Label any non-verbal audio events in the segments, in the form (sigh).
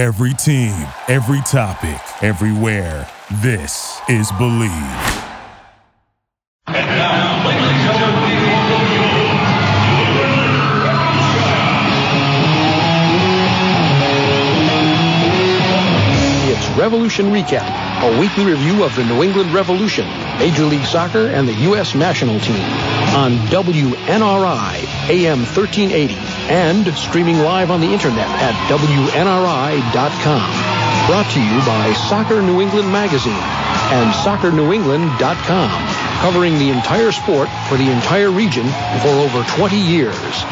Every team, every topic, everywhere. This is Believe. It's Revolution Recap, a weekly review of the New England Revolution, Major League Soccer, and the U.S. national team on WNRI AM 1380 and streaming live on the internet at WNRI.com. Brought to you by Soccer New England Magazine and SoccerNewEngland.com, covering the entire sport for the entire region for over 20 years.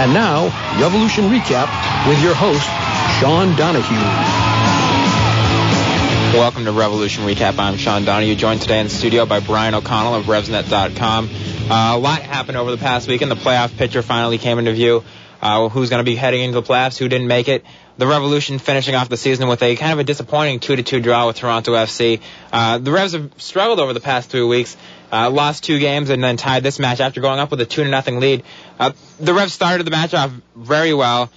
And now, Revolution Recap with your host, Sean Donahue. Welcome to Revolution Recap. I'm Sean Donahue, joined today in studio by Brian O'Connell of RevsNet.com. Uh, a lot happened over the past week, and the playoff picture finally came into view. Uh, who's going to be heading into the playoffs? Who didn't make it? The Revolution finishing off the season with a kind of a disappointing two-to-two draw with Toronto FC. Uh, the Revs have struggled over the past three weeks. Uh, lost two games and then tied this match after going up with a two to nothing lead. Uh, the Revs started the match off very well.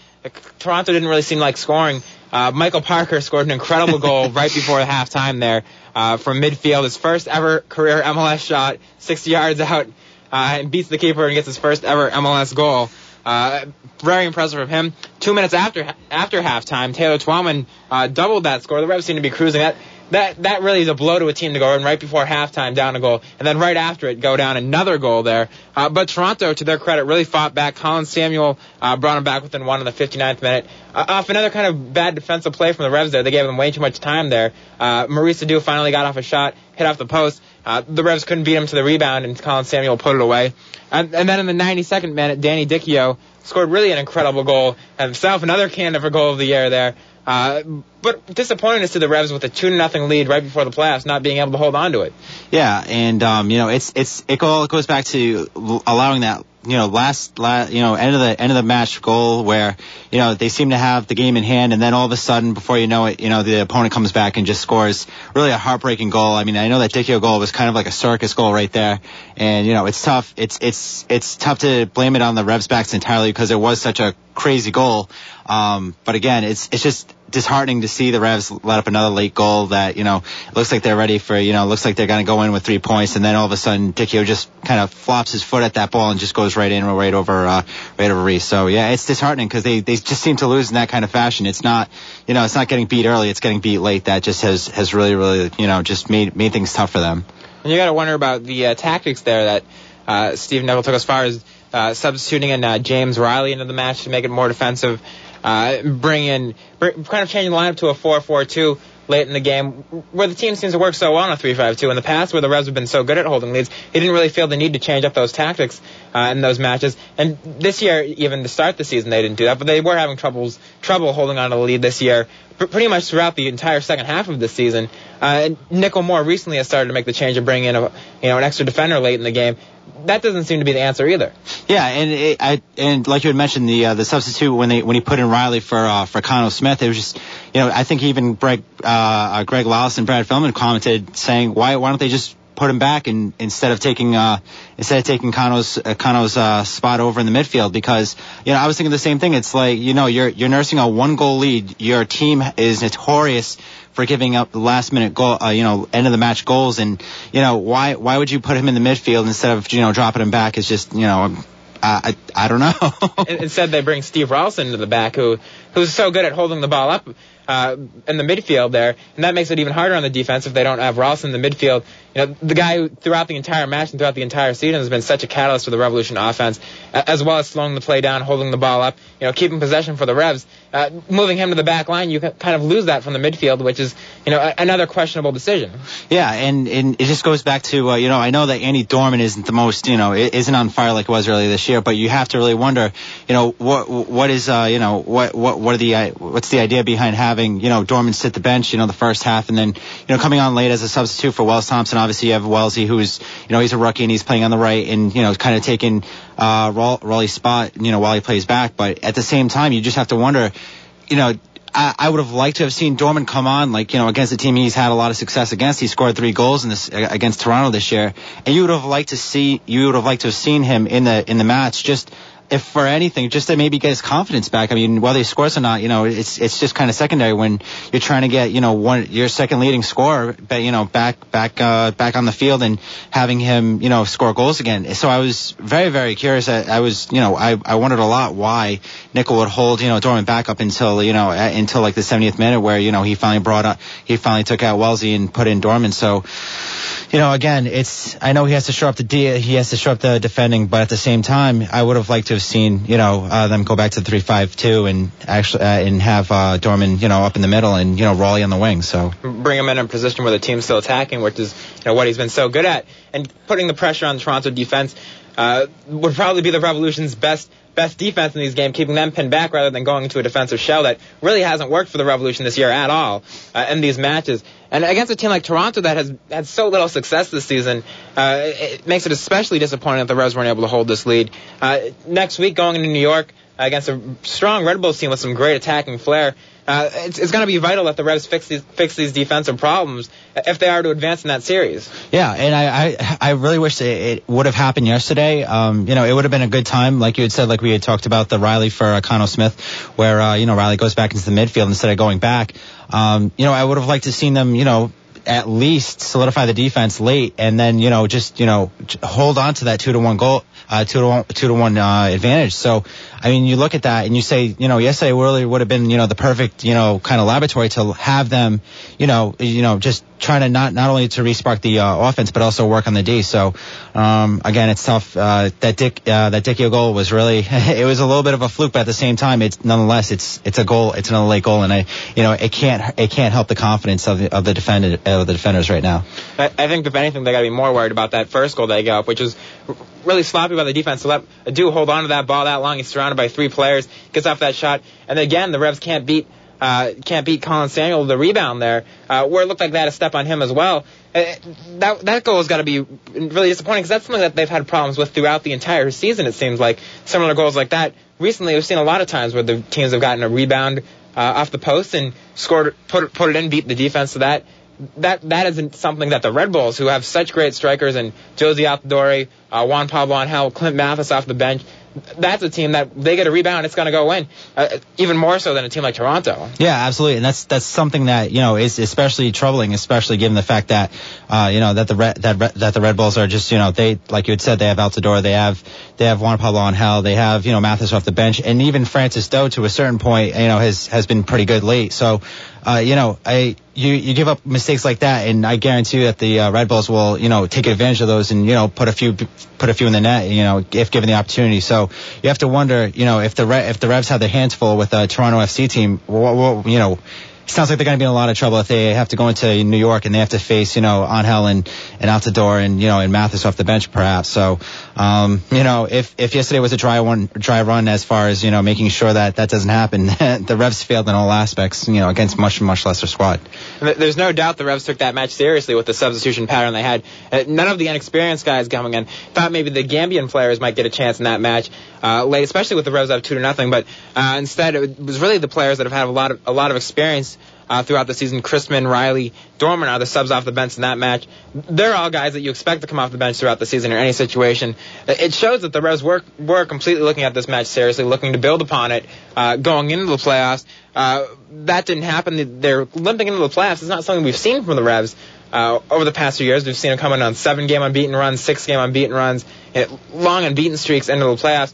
Toronto didn't really seem like scoring. Uh, Michael Parkhurst scored an incredible goal (laughs) right before the halftime there uh, from midfield. His first ever career MLS shot, 60 yards out, uh, and beats the keeper and gets his first ever MLS goal. Uh, very impressive from him. Two minutes after after halftime, Taylor Twellman uh, doubled that score. The Revs seem to be cruising. That that that really is a blow to a team to go in right before halftime down a goal, and then right after it go down another goal there. Uh, but Toronto, to their credit, really fought back. Colin Samuel uh, brought them back within one in the 59th minute. Uh, off another kind of bad defensive play from the Revs there, they gave them way too much time there. Uh, Maurice Edu finally got off a shot, hit off the post. Uh, the Revs couldn't beat him to the rebound, and Colin Samuel put it away. And, and then in the 92nd minute, Danny Dichio scored really an incredible goal, himself another candidate for goal of the year there. Uh, but disappointing is to the Revs with a two nothing lead right before the playoffs, not being able to hold on to it. Yeah, and um, you know, it's it's it all goes back to allowing that you know last, last you know end of the end of the match goal where you know they seem to have the game in hand, and then all of a sudden, before you know it, you know the opponent comes back and just scores really a heartbreaking goal. I mean, I know that Dichio goal was kind of like a circus goal right there, and you know it's tough. It's it's it's tough to blame it on the Revs backs entirely because it was such a crazy goal. Um, but again, it's it's just disheartening to see the Revs let up another late goal that, you know, looks like they're ready for, you know, looks like they're going to go in with three points. And then all of a sudden, Dichio just kind of flops his foot at that ball and just goes right in, right over, uh, right over Reis. So yeah, it's disheartening because they, they just seem to lose in that kind of fashion. It's not, you know, it's not getting beat early. It's getting beat late. That just has, has really, really, you know, just made, made things tough for them. And you got to wonder about the uh, tactics there that, uh, Steve Nicol took as far as, uh, substituting in uh, James Riley into the match to make it more defensive uh, bring in, kind of changing the lineup to a 4-4-2 late in the game, where the team seems to work so well on a 3-5-2. In the past, where the Revs have been so good at holding leads, he didn't really feel the need to change up those tactics uh, in those matches. And this year, even to start the season, they didn't do that, but they were having troubles trouble holding on to the lead this year, pretty much throughout the entire second half of the season. Uh, Nicol more recently has started to make the change of bringing in a, you know an extra defender late in the game that doesn't seem to be the answer either. Yeah, and it, I and like you had mentioned the uh, the substitute when they when he put in Riley for uh, for Khano Smith, it was just you know I think even Greg uh, uh Greg Lalas and Brad Feldman commented saying why why don't they just put him back and instead of taking uh instead of taking Khano's uh, uh, spot over in the midfield because you know I was thinking the same thing. It's like you know you're you're nursing a one goal lead. Your team is notorious for giving up the last minute goal, uh, you know, end of the match goals. And, you know, why, why would you put him in the midfield instead of, you know, dropping him back? It's just, you know, I, I don't know. (laughs) Instead, they bring Steve Ralston to the back, who who's so good at holding the ball up uh, in the midfield there, and that makes it even harder on the defense if they don't have Ralston in the midfield. You know, the guy who throughout the entire match and throughout the entire season has been such a catalyst for the Revolution offense, as well as slowing the play down, holding the ball up, you know, keeping possession for the Revs. Uh, moving him to the back line, you kind of lose that from the midfield, which is, you know, another questionable decision. Yeah, and, and it just goes back to, uh, you know, I know that Andy Dorman isn't the most, you know, isn't on fire like it was earlier this year, but you have to really wonder, you know, what what is, uh, you know, what what what are the uh, what's the idea behind having, you know, Dorman sit the bench, you know, the first half, and then, you know, coming on late as a substitute for Wells Thompson. Obviously, you have Wellesley, who's, you know, he's a rookie and he's playing on the right, and you know, kind of taking uh, Raleigh's spot, you know, while he plays back. But at the same time, you just have to wonder you know, I, I would have liked to have seen Dorman come on, like you know, against the team he's had a lot of success against. He scored three goals in this against Toronto this year, and you would have liked to see, you would have liked to have seen him in the in the match, just if for anything, just to maybe get his confidence back. I mean, whether he scores or not, you know, it's it's just kind of secondary when you're trying to get you know one your second leading scorer, but you know, back back uh, back on the field and having him you know score goals again. So I was very very curious. I, I was you know I I wondered a lot why Nicol would hold you know Dorman back up until you know until like the 70th minute where you know he finally brought up he finally took out Wellesley and put in Dorman. So you know, again, it's I know he has to show up the de- he has to show up the defending, but at the same time, I would have liked to have seen you know uh, them go back to the three five two and actually uh, and have uh, Dorman you know up in the middle and you know Rolly on the wing. So bring him in a position where the team's still attacking, which is you know what he's been so good at, and putting the pressure on the Toronto defense uh, would probably be the Revolution's best best defense in these games, keeping them pinned back rather than going into a defensive shell that really hasn't worked for the Revolution this year at all uh, in these matches. And against a team like Toronto that has had so little success this season, uh, it makes it especially disappointing that the Revs weren't able to hold this lead. Uh, next week, going into New York against a strong Red Bulls team with some great attacking flair, uh, it's, it's going to be vital that the Revs fix these fix these defensive problems if they are to advance in that series. Yeah, and I I, I really wish it, it would have happened yesterday. Um, you know, it would have been a good time, like you had said, like we had talked about the Riley for uh, Khano Smith, where uh, you know Riley goes back into the midfield instead of going back. Um, you know, I would have liked to seen them, you know, at least solidify the defense late and then you know just you know hold on to that two to one goal uh, two to one two to one uh, advantage so I mean you look at that and you say you know yesterday really would have been you know the perfect you know kind of laboratory to have them you know you know just trying to not not only to respark the uh, offense but also work on the D. So um, again, it's tough. Uh, that Dick uh, that Dickey goal was really (laughs) it was a little bit of a fluke, but at the same time, it's nonetheless it's it's a goal. It's another late goal, and I you know it can't it can't help the confidence of the, of the defender of the defenders right now. I, I think if anything, they got to be more worried about that first goal they got which was really sloppy by the defense to let Edu hold on to that ball that long. He's surrounded by three players, gets off that shot, and again the Revs can't beat uh, can't beat Colin Samuel the rebound there, uh, where it looked like they had a step on him as well. Uh, that that goal has got to be really disappointing because that's something that they've had problems with throughout the entire season. It seems like similar goals like that. Recently, we've seen a lot of times where the teams have gotten a rebound uh, off the post and scored, put put it in, beat the defense to that. That that isn't something that the Red Bulls, who have such great strikers and Jozy Altidore, uh, Juan Pablo Angel, Clint Mathis off the bench, that's a team that they get a rebound, it's going to go in, uh, even more so than a team like Toronto. Yeah, absolutely, and that's that's something that you know is especially troubling, especially given the fact that uh, you know that the Red, that that the Red Bulls are just you know they like you had said they have Altidore, they have they have Juan Pablo Angel. they have you know Mathis off the bench, and even Francis Doe to a certain point you know has has been pretty good late. So uh, you know, I you you give up mistakes like that, and I guarantee you that the uh, Red Bulls will you know take advantage of those and you know put a few put a few in the net, you know, if given the opportunity. So you have to wonder, you know, if the Re- if the Revs had their hands full with a Toronto FC team, what, what you know sounds like they're going to be in a lot of trouble if they have to go into New York and they have to face, you know, Angel and, and Altidore and, you know, and Mathis off the bench perhaps. So, um, you know, if, if yesterday was a dry one, dry run as far as, you know, making sure that that doesn't happen, (laughs) the Revs failed in all aspects, you know, against much, much lesser squad. There's no doubt the Revs took that match seriously with the substitution pattern they had. Uh, none of the inexperienced guys coming in thought maybe the Gambian players might get a chance in that match, uh, late, especially with the Revs up two to nothing, but, uh, instead it was really the players that have had a lot of, a lot of experience uh, throughout the season. Cristman, Riley, Dorman are the subs off the bench in that match. They're all guys that you expect to come off the bench throughout the season in any situation. It shows that the Revs were, were completely looking at this match seriously, looking to build upon it uh, going into the playoffs. Uh, that didn't happen. They're limping into the playoffs. It's not something we've seen from the Revs. Uh, over the past few years, we've seen them coming on seven game unbeaten runs, six game unbeaten runs, long unbeaten streaks into the playoffs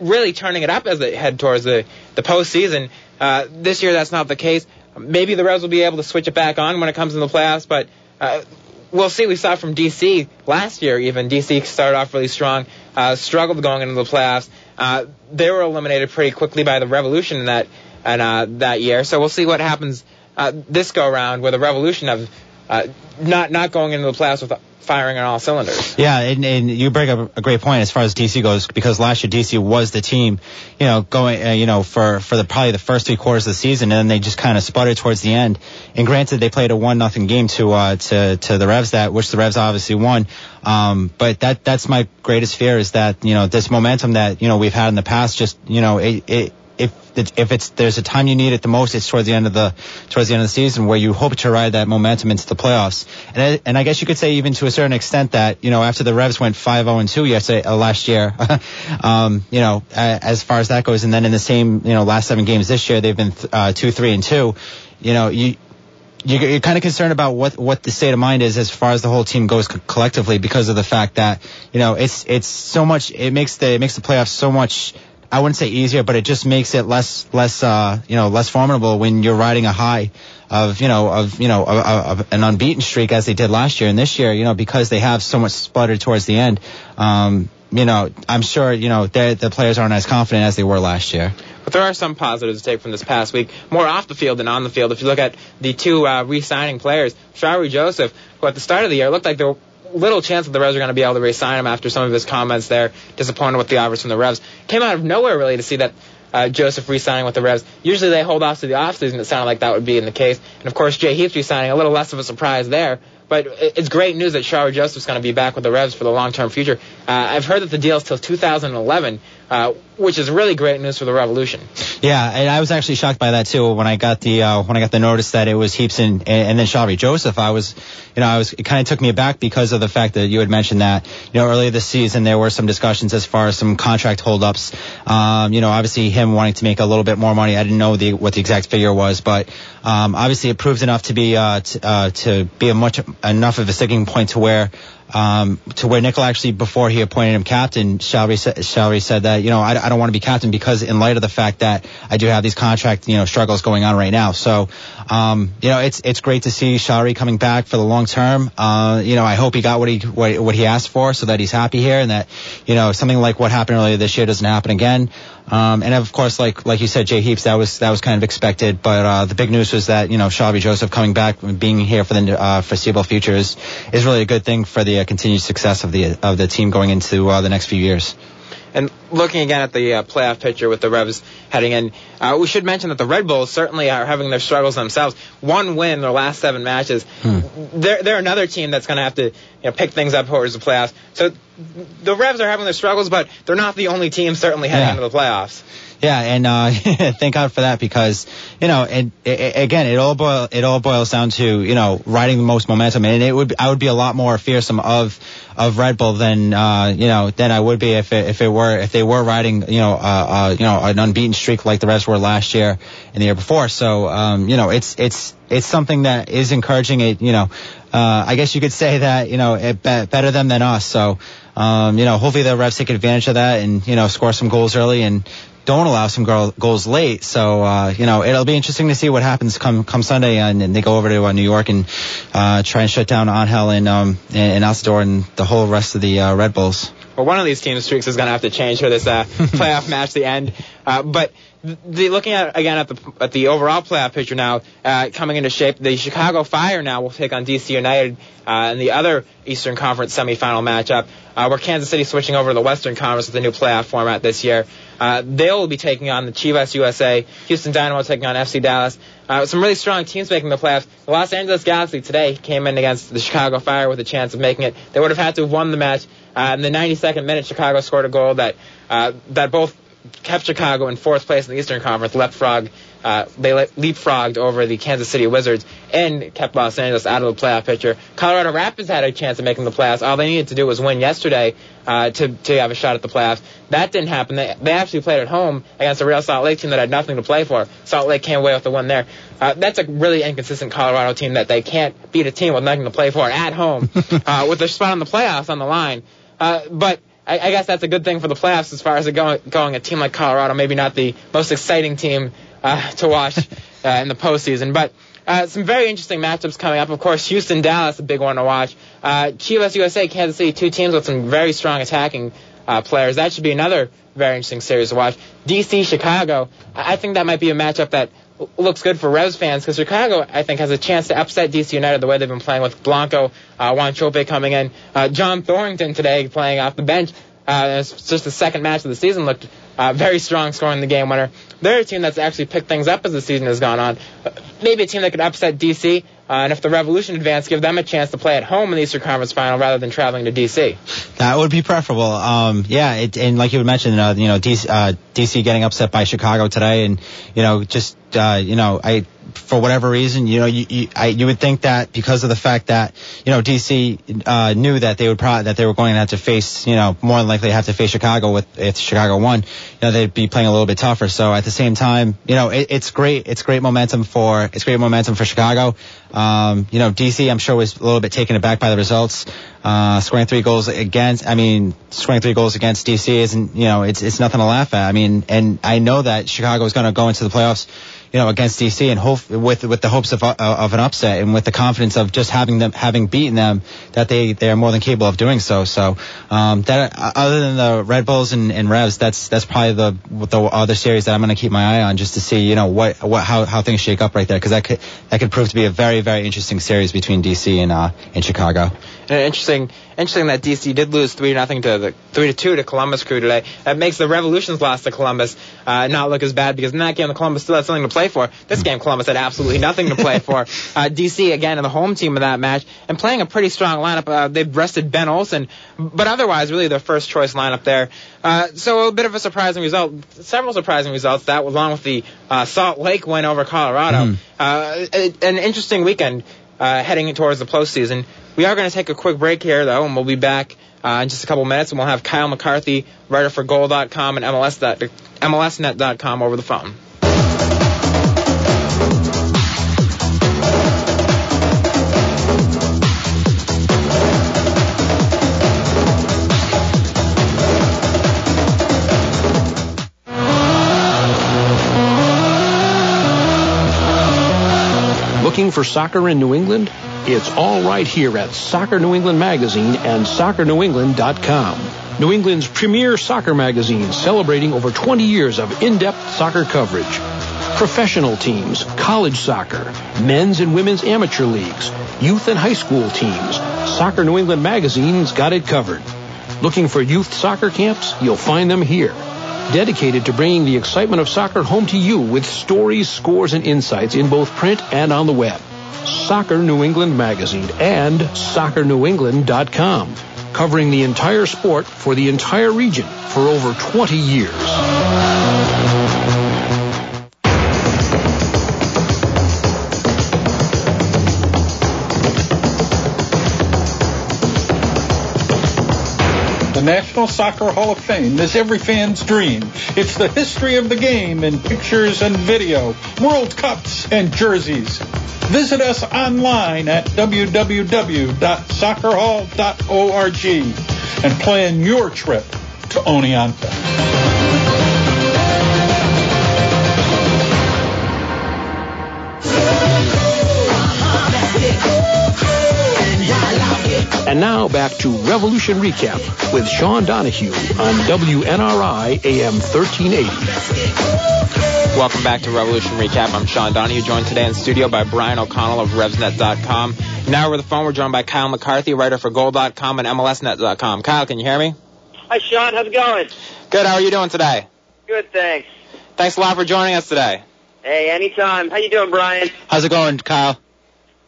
really turning it up as they head towards the, the postseason. Uh, this year, that's not the case. Maybe the Revs will be able to switch it back on when it comes in the playoffs, but uh, we'll see. We saw from DC last year, even DC started off really strong, uh, struggled going into the playoffs. Uh, they were eliminated pretty quickly by the Revolution in that and uh, that year. So we'll see what happens uh, this go round with the Revolution of uh, not not going into the playoffs with firing on all cylinders. Yeah, and, and you bring up a great point as far as DC goes because last year DC was the team, you know, going, uh, you know, for for the probably the first three quarters of the season, and then they just kind of sputtered towards the end. And granted, they played a one nothing game to uh, to to the Revs that which the Revs obviously won. Um, but that that's my greatest fear is that you know this momentum that you know we've had in the past just you know it, it if if it's there's a time you need it the most, it's towards the end of the towards the end of the season where you hope to ride that momentum into the playoffs. And I, and I guess you could say even to a certain extent that you know after the Revs went 5-0 and 2 yesterday uh, last year, (laughs) um, you know as far as that goes, and then in the same you know last seven games this year they've been uh, two three and two. You know you you're, kind of concerned about what what the state of mind is as far as the whole team goes co- collectively because of the fact that you know it's it's so much it makes the it makes the playoffs so much I wouldn't say easier but it just makes it less less uh you know less formidable when you're riding a high of you know of you know of, of an unbeaten streak as they did last year and this year you know because they have so much sputtered towards the end um you know I'm sure you know the players aren't as confident as they were last year. But there are some positives to take from this past week, more off the field than on the field. If you look at the two uh, re-signing players, Shalrie Joseph, who at the start of the year looked like there were little chance that the Revs are going to be able to re-sign him after some of his comments there, disappointed with the offers from the Revs. Came out of nowhere really to see that uh, Joseph re-signing with the Revs. Usually they hold off to the offseason. It sounded like that would be in the case. And of course, Jay Heaps re-signing, a little less of a surprise there. But it's great news that Shalrie Joseph's going to be back with the Revs for the long-term future. Uh, I've heard that the deal is till 2011, uh, which is really great news for the Revolution. Yeah, and I was actually shocked by that too when I got the uh, when I got the notice that it was Heaps and, and then Shalrie Joseph. I was, you know, I was it kind of took me aback because of the fact that you had mentioned that, you know, earlier this season there were some discussions as far as some contract holdups. Um, you know, obviously him wanting to make a little bit more money. I didn't know the what the exact figure was, but um, obviously it proves enough to be uh, t- uh, to be a much enough of a sticking point to where um, to where Nicol actually, before he appointed him captain, Shalrie, Shalrie said that, you know, I, I don't want to be captain because in light of the fact that I do have these contract, you know, struggles going on right now. So, um, you know, it's, it's great to see Shalrie coming back for the long term. Uh, you know, I hope he got what he, what, what he asked for so that he's happy here and that, you know, something like what happened earlier this year doesn't happen again. Um, and of course, like like you said, Jay Heaps, that was that was kind of expected. But uh, the big news was that you know Shalrie Joseph coming back, being here for the uh, foreseeable future is is really a good thing for the uh, continued success of the of the team going into uh, the next few years. And looking again at the uh, playoff picture with the Revs heading in, uh, we should mention that the Red Bulls certainly are having their struggles themselves. One win their last seven matches. Hmm. They're, they're another team that's going to have to you know, pick things up towards the playoffs. So the Revs are having their struggles, but they're not the only team certainly heading yeah. into the playoffs. Yeah, and uh, (laughs) thank God for that because you know, it, it, again, it all boil, it all boils down to you know riding the most momentum, and it would I would be a lot more fearsome of of Red Bull than uh, you know than I would be if it, if it were if they were riding you know uh, uh, you know an unbeaten streak like the rest were last year and the year before. So um, you know it's it's it's something that is encouraging. It you know uh, I guess you could say that you know it be- better them than us. So um, you know hopefully the Revs take advantage of that and you know score some goals early and don't allow some goal, goals late. So uh, you know it'll be interesting to see what happens come come Sunday, and, and they go over to uh, New York and uh, try and shut down Angel and um, and, and and the whole rest of the uh, Red Bulls. Well, one of these teams' streaks is going to have to change for this uh, (laughs) playoff match, the end. Uh, but the, looking at again at the at the overall playoff picture now, uh, coming into shape, the Chicago Fire now will take on DC United uh, in the other Eastern Conference semifinal matchup. Uh, where Kansas City switching over to the Western Conference with the new playoff format this year. Uh, they'll be taking on the Chivas USA, Houston Dynamo taking on FC Dallas. Uh, some really strong teams making the playoffs. The Los Angeles Galaxy today came in against the Chicago Fire with a chance of making it. They would have had to have won the match. Uh, in the 92nd minute, Chicago scored a goal that uh, that both kept Chicago in fourth place in the Eastern Conference. Leapfrog, uh, they leapfrogged over the Kansas City Wizards and kept Los Angeles out of the playoff picture. Colorado Rapids had a chance of making the playoffs. All they needed to do was win yesterday uh, to to have a shot at the playoffs. That didn't happen. They, they actually played at home against a Real Salt Lake team that had nothing to play for. Salt Lake came away with the win there. Uh, that's a really inconsistent Colorado team that they can't beat a team with nothing to play for at home (laughs) uh, with their spot on the playoffs on the line. Uh, but I, I, guess that's a good thing for the playoffs as far as going, going. A team like Colorado, maybe not the most exciting team uh, to watch (laughs) uh, in the postseason, but uh, some very interesting matchups coming up. Of course, Houston Dallas, a big one to watch. Uh, Chivas USA, Kansas City, two teams with some very strong attacking uh, players. That should be another very interesting series to watch. DC Chicago, I think that might be a matchup that looks good for Revs fans because Chicago, I think, has a chance to upset DC United the way they've been playing with Blanco, uh, Wanchope coming in, uh, John Thorrington today playing off the bench. Uh, it's just the second match of the season looked Uh, very strong scoring the game winner. They're a team that's actually picked things up as the season has gone on. Maybe a team that could upset DC, uh, and if the Revolution advance, give them a chance to play at home in the Eastern Conference Final rather than traveling to DC. That would be preferable. Um, yeah, it, and like you mentioned, uh, you know, DC, uh, DC getting upset by Chicago today, and you know, just uh, you know, I for whatever reason, you know, you you, I, you would think that because of the fact that you know DC uh, knew that they would probably that they were going to have to face, you know, more than likely have to face Chicago with if Chicago won, you know, they'd be playing a little bit tougher. So at the same time, you know, it, it's great. It's great momentum for it's great momentum for Chicago. Um, you know, DC, I'm sure was a little bit taken aback by the results. Uh, scoring three goals against, I mean, scoring three goals against DC isn't, you know, it's it's nothing to laugh at. I mean, and I know that Chicago is going to go into the playoffs you know, against DC and hope with with the hopes of uh, of an upset and with the confidence of just having them having beaten them that they they are more than capable of doing so. So um, that uh, other than the Red Bulls and, and Revs, that's that's probably the the other series that I'm going to keep my eye on just to see you know what what how, how things shake up right there because that could that could prove to be a very very interesting series between DC and uh and Chicago. And interesting, interesting that DC did lose three nothing to the three to two to Columbus Crew today. That makes the Revolution's loss to Columbus uh, not look as bad because in that game the Columbus still had something to play for. This game Columbus had absolutely nothing to play for. (laughs) Uh, DC again in the home team of that match and playing a pretty strong lineup. Uh, they've rested Ben Olsen, but otherwise really their first choice lineup there. Uh, so a bit of a surprising result, several surprising results. That along with the uh, Salt Lake win over Colorado. Mm. an interesting weekend heading towards the postseason. We are going to take a quick break here, though, and we'll be back uh, in just a couple minutes, and we'll have Kyle McCarthy, writer for Goal.com and MLS MLSnet.com over the phone. Looking for soccer in New England? It's all right here at Soccer New England Magazine and SoccerNewEngland.com. New England's premier soccer magazine celebrating over 20 years of in-depth soccer coverage. Professional teams, college soccer, men's and women's amateur leagues, youth and high school teams. Soccer New England Magazine's got it covered. Looking for youth soccer camps? You'll find them here. Dedicated to bringing the excitement of soccer home to you with stories, scores, and insights in both print and on the web. Soccer New England Magazine and SoccerNewEngland.com, covering the entire sport for the entire region for over 20 years. National Soccer Hall of Fame is every fan's dream. It's the history of the game in pictures and video, World Cups and jerseys. Visit us online at www.soccerhall.org and plan your trip to Oneonta. And now back to Revolution Recap with Sean Donahue on WNRI AM 1380. Welcome back to Revolution Recap. I'm Sean Donahue, joined today in studio by Brian O'Connell of RevsNet.com. Now over the phone, we're joined by Kyle McCarthy, writer for Goal.com and MLSNet.com. Kyle, can you hear me? Hi, Sean. How's it going? Good. How are you doing today? Good, thanks. Thanks a lot for joining us today. Hey, anytime. How you doing, Brian? How's it going, Kyle?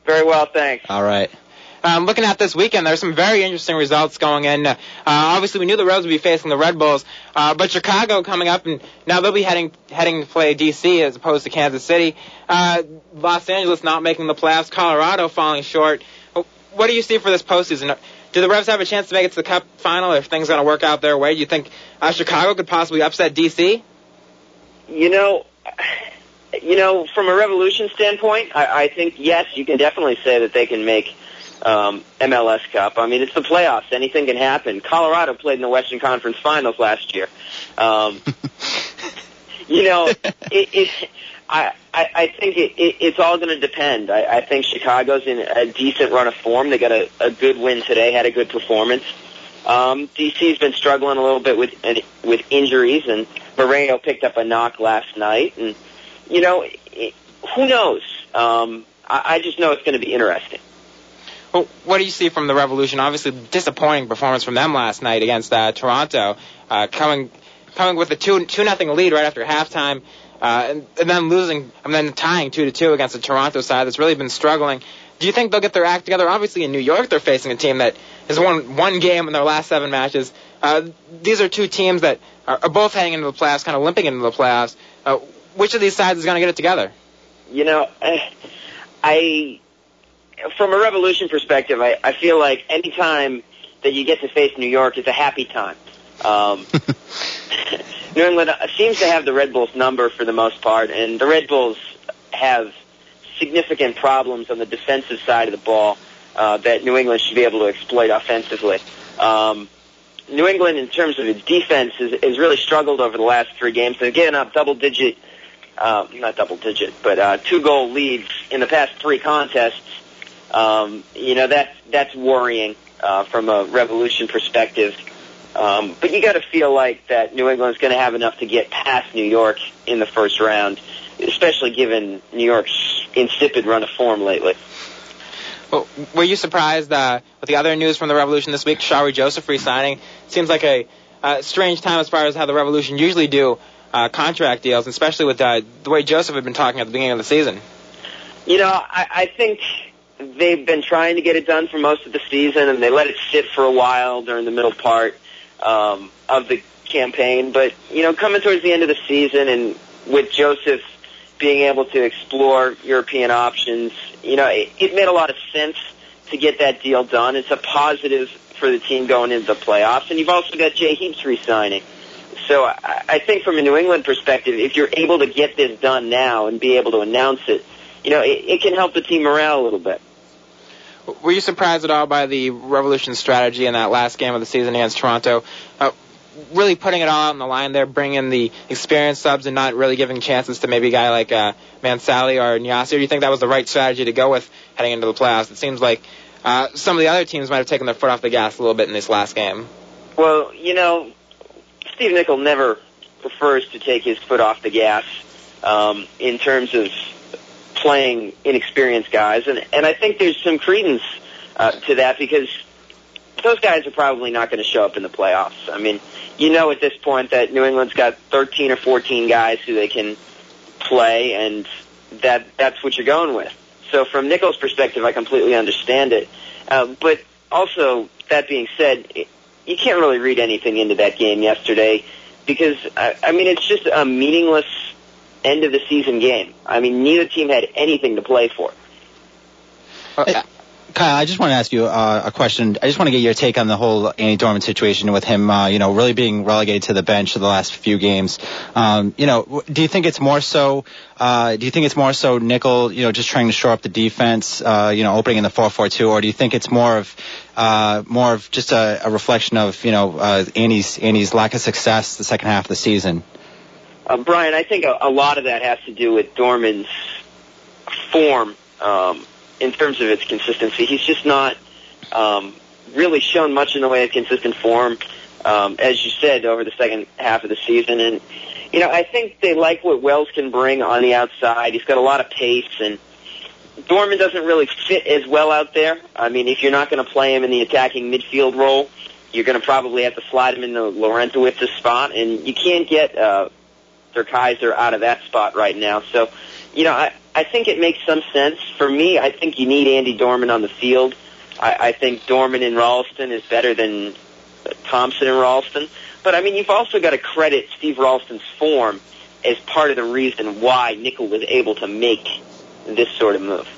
Very well, thanks. All right. Um, looking at this weekend, there's some very interesting results going in. Uh, obviously, we knew the Reds would be facing the Red Bulls, uh, but Chicago coming up, and now they'll be heading heading to play DC as opposed to Kansas City. Uh, Los Angeles not making the playoffs, Colorado falling short. What do you see for this postseason? Do the Revs have a chance to make it to the Cup final if things going to work out their way? Do you think uh, Chicago could possibly upset DC? You know, you know, from a Revolution standpoint, I, I think yes, you can definitely say that they can make um, MLS Cup. I mean, it's the playoffs. Anything can happen. Colorado played in the Western Conference Finals last year. Um, (laughs) you know, it, it, I, I, I think it, it, it's all going to depend. I, I think Chicago's in a decent run of form. They got a, a good win today, had a good performance. Um, DC's been struggling a little bit with with injuries, and Moreno picked up a knock last night. And you know, it, who knows? Um, I, I just know it's going to be interesting. What do you see from the Revolution? Obviously, disappointing performance from them last night against uh, Toronto, uh, coming coming with a two two nothing lead right after halftime, uh, and, and then losing and then tying two to two against the Toronto side that's really been struggling. Do you think they'll get their act together? Obviously, in New York, they're facing a team that has won one game in their last seven matches. Uh, these are two teams that are, are both heading into the playoffs, kind of limping into the playoffs. Uh, which of these sides is going to get it together? You know, I, from a Revolution perspective, I, I feel like any time that you get to face New York is a happy time. Um, (laughs) New England seems to have the Red Bulls number for the most part, and the Red Bulls have significant problems on the defensive side of the ball uh, that New England should be able to exploit offensively. Um, New England, in terms of its defense, has, has really struggled over the last three games. They've given up double-digit, uh, not double-digit, but uh, two-goal leads in the past three contests. Um, you know that that's worrying uh, from a Revolution perspective. Um, but you got to feel like that New England's going to have enough to get past New York in the first round, especially given New York's insipid run of form lately. Well, were you surprised uh, with the other news from the Revolution this week? Shalrie Joseph resigning seems like a uh, strange time as far as how the Revolution usually do uh, contract deals, especially with uh, the way Joseph had been talking at the beginning of the season. You know, I, I think they've been trying to get it done for most of the season, and they let it sit for a while during the middle part um, of the campaign. But you know, coming towards the end of the season, and with Joseph being able to explore European options, you know, it, it made a lot of sense to get that deal done. It's a positive for the team going into the playoffs, and you've also got Jay Heaps re-signing. So I, I think from a New England perspective, if you're able to get this done now and be able to announce it, you know, it, it can help the team morale a little bit. Were you surprised at all by the Revolution strategy in that last game of the season against Toronto? Uh, really putting it all on the line there, bringing the experienced subs and not really giving chances to maybe a guy like uh, Mansally or Nyassi? Do you think that was the right strategy to go with heading into the playoffs? It seems like uh, some of the other teams might have taken their foot off the gas a little bit in this last game. Well, you know, Steve Nicol never prefers to take his foot off the gas um, in terms of playing inexperienced guys, and and I think there's some credence uh, to that because those guys are probably not going to show up in the playoffs. I mean, you know at this point that New England's got 13 or 14 guys who they can play, and that that's what you're going with. So from Nicol's perspective, I completely understand it. Uh, but also, that being said, you can't really read anything into that game yesterday because I, I mean it's just a meaningless end of the season game. I mean, neither team had anything to play for. Okay. Kyle, I just want to ask you uh, a question. I just want to get your take on the whole Andy Dorman situation with him, uh, you know, really being relegated to the bench for the last few games. Um, you know, do you think it's more so? Uh, do you think it's more so Nicol, you know, just trying to shore up the defense, uh, you know, opening in the four-four-two, or do you think it's more of uh, more of just a, a reflection of you know uh, Andy's Andy's lack of success the second half of the season? Uh, Brian, I think a, a lot of that has to do with Dorman's form. Um, in terms of its consistency. He's just not um, really shown much in the way of consistent form, um, as you said, over the second half of the season. And, you know, I think they like what Wells can bring on the outside. He's got a lot of pace, and Dorman doesn't really fit as well out there. I mean, if you're not going to play him in the attacking midfield role, you're going to probably have to slide him into Larentowicz's spot, and you can't get uh, Der Kaiser out of that spot right now. So, you know, I, I think it makes some sense. For me, I think you need Andy Dorman on the field. I, I think Dorman in Ralston is better than Thompson and Ralston. But I mean, you've also got to credit Steve Ralston's form as part of the reason why Nicol was able to make this sort of move.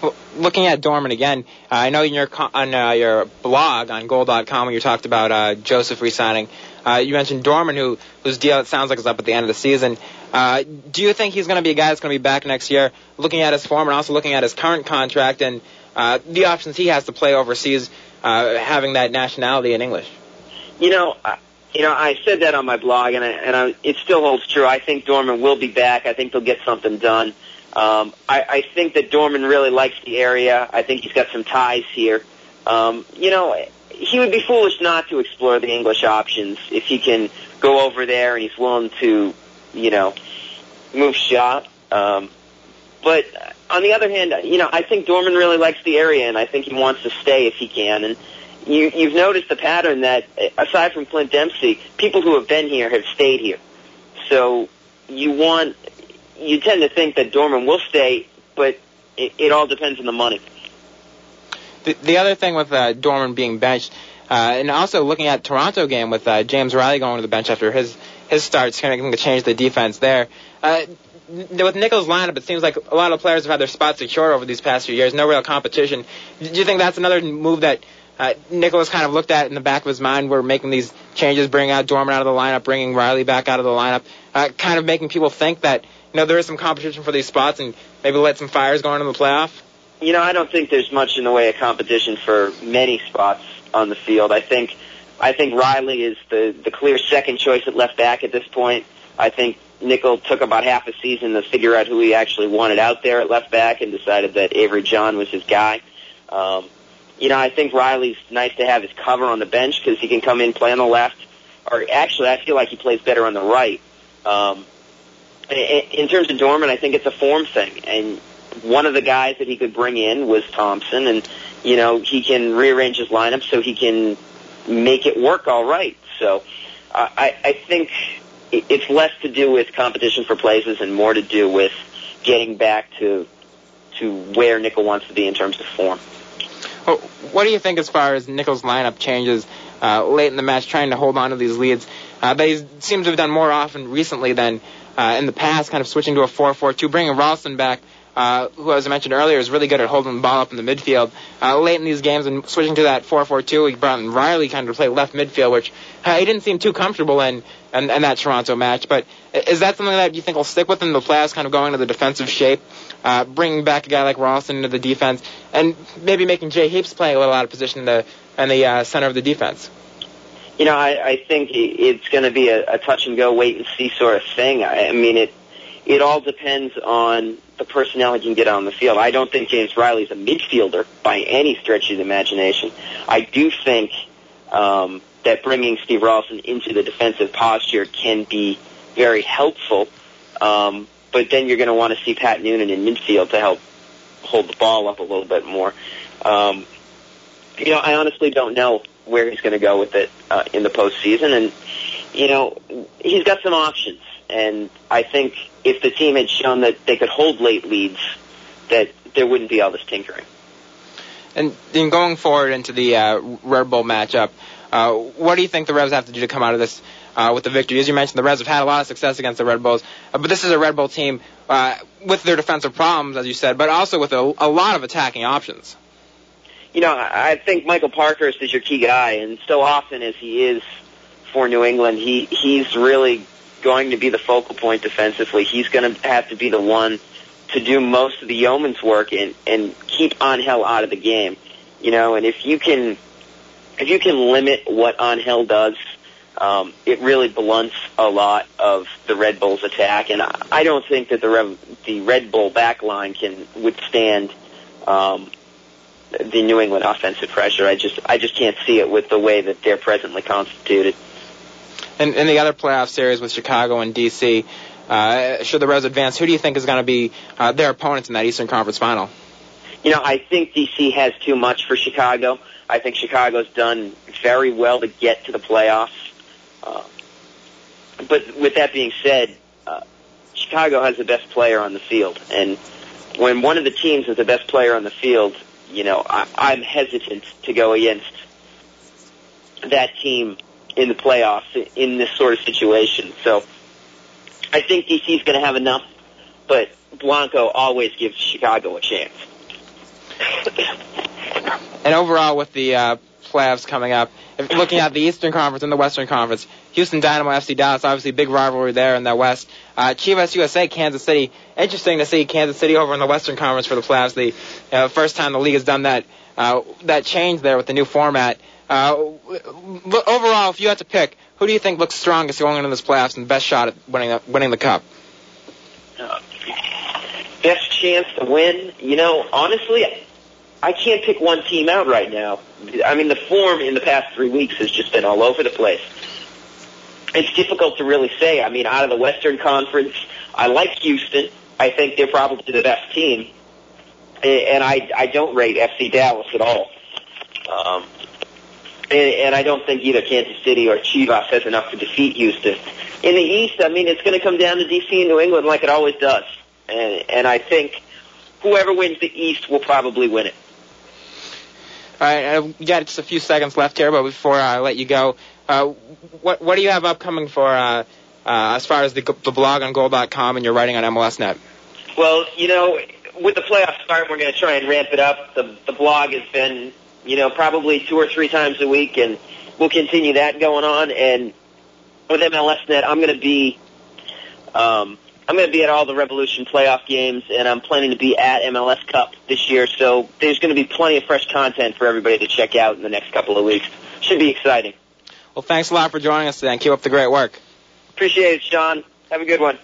Well, looking at Dorman again, uh, I know in your on uh, your blog on Goal.com when you talked about uh, Joseph resigning, uh, you mentioned Dorman, who whose deal it sounds like is up at the end of the season. Uh, do you think he's going to be a guy that's going to be back next year, looking at his form and also looking at his current contract and uh, the options he has to play overseas, uh, having that nationality in English? You know, uh, you know, I said that on my blog, and I, and I, it still holds true. I think Dorman will be back. I think they'll get something done. Um, I, I think that Dorman really likes the area. I think he's got some ties here. Um, you know, he would be foolish not to explore the English options if he can go over there and he's willing to, you know, move shop. Um, but on the other hand, you know, I think Dorman really likes the area and I think he wants to stay if he can. And you, you've noticed the pattern that aside from Clint Dempsey, people who have been here have stayed here. So you want, you tend to think that Dorman will stay, but it, it all depends on the money. The, the other thing with uh, Dorman being benched, uh, and also looking at Toronto game with uh, James Riley going to the bench after his his starts, kind of getting the change the defense there. Uh, with Nicol's lineup, it seems like a lot of players have had their spots secured over these past few years. No real competition. Do you think that's another move that uh, Nicholas kind of looked at in the back of his mind? We're making these changes, bringing out Dorman out of the lineup, bringing Riley back out of the lineup, uh, kind of making people think that you know there is some competition for these spots and maybe let some fires go into the playoff. You know, I don't think there's much in the way of competition for many spots on the field. I think I think Riley is the the clear second choice at left back at this point. I think Nicol took about half a season to figure out who he actually wanted out there at left back and decided that Avery John was his guy. Um, you know, I think Riley's nice to have his cover on the bench because he can come in, play on the left. Or actually, I feel like he plays better on the right. Um, in terms of Dorman, I think it's a form thing. And one of the guys that he could bring in was Thompson, and you know he can rearrange his lineup so he can make it work all right. So uh, I, I think it's less to do with competition for places and more to do with getting back to to where Nicol wants to be in terms of form. Well, what do you think as far as Nicol's lineup changes uh, late in the match, trying to hold on to these leads? Uh, they seem to have done more often recently than uh, in the past, kind of switching to a 4-4-2, bringing Ralston back uh, who, as I mentioned earlier, is really good at holding the ball up in the midfield. Uh, late in these games and switching to that 4-4-2, he brought in Riley kind of to play left midfield, which uh, he didn't seem too comfortable in, in, in that Toronto match. But is that something that you think will stick with him, the playoffs, kind of going to the defensive shape, uh, bringing back a guy like Ralston into the defense, and maybe making Jay Heaps play a little out of position in the, in the uh, center of the defense? You know, I, I think it's going to be a, a touch and go, wait and see sort of thing. I, I mean, it it all depends on the personnel he can get on the field. I don't think James Riley is a midfielder by any stretch of the imagination. I do think um, that bringing Steve Ralston into the defensive posture can be very helpful. Um, but then you're going to want to see Pat Noonan in midfield to help hold the ball up a little bit more. Um, you know, I honestly don't know where he's going to go with it uh, in the postseason, and you know, he's got some options. And I think if the team had shown that they could hold late leads, that there wouldn't be all this tinkering. And then going forward into the uh, Red Bull matchup, uh, what do you think the Revs have to do to come out of this uh, with the victory? As you mentioned, the Revs have had a lot of success against the Red Bulls, uh, but this is a Red Bull team uh, with their defensive problems, as you said, but also with a, a lot of attacking options. You know, I think Michael Parkhurst is your key guy, and so often as he is for New England, he he's really going to be the focal point defensively. He's going to have to be the one to do most of the yeoman's work and and keep Angel out of the game. You know, and if you can if you can limit what Angel does, um, it really blunts a lot of the Red Bulls' attack. And I, I don't think that the Rev, the Red Bull back line can withstand um, the New England offensive pressure. I just I just can't see it with the way that they're presently constituted in, in the other playoff series with Chicago and DC, uh, should the Reds advance, who do you think is going to be uh, their opponents in that Eastern Conference final? You know, I think DC has too much for Chicago. I think Chicago's done very well to get to the playoffs. Uh, but with that being said, uh, Chicago has the best player on the field, and when one of the teams is the best player on the field, you know, I, I'm hesitant to go against that team in the playoffs in this sort of situation. So I think DC is going to have enough, but Blanco always gives Chicago a chance. (laughs) and overall, with the uh, playoffs coming up, if looking at the Eastern Conference and the Western Conference, Houston Dynamo, FC Dallas, obviously big rivalry there in the West. Uh, Chivas USA, Kansas City. Interesting to see Kansas City over in the Western Conference for the playoffs. The uh, first time the league has done that uh, that change there with the new format. Uh, overall, if you had to pick, who do you think looks strongest going into this playoffs and best shot at winning the, winning the cup? Uh, best chance to win? You know, honestly, I can't pick one team out right now. I mean, the form in the past three weeks has just been all over the place. It's difficult to really say. I mean, out of the Western Conference, I like Houston. I think they're probably the best team, and I I don't rate FC Dallas at all. Um, and, and I don't think either Kansas City or Chivas has enough to defeat Houston. In the East, I mean, it's going to come down to DC and New England like it always does, and and I think whoever wins the East will probably win it. All right, uh, we got just a few seconds left here, but before I let you go, uh, what what do you have upcoming for uh, uh, as far as the, the blog on Goal.com and your writing on MLSnet? Well, you know, with the playoffs starting, we're going to try and ramp it up. The the blog has been, you know, probably two or three times a week, and we'll continue that going on. And with MLSnet, I'm going to be, um, I'm going to be at all the Revolution playoff games, and I'm planning to be at MLS Cup this year. So there's going to be plenty of fresh content for everybody to check out in the next couple of weeks. Should be exciting. Well, thanks a lot for joining us today, and keep up the great work. Appreciate it, Sean. Have a good one.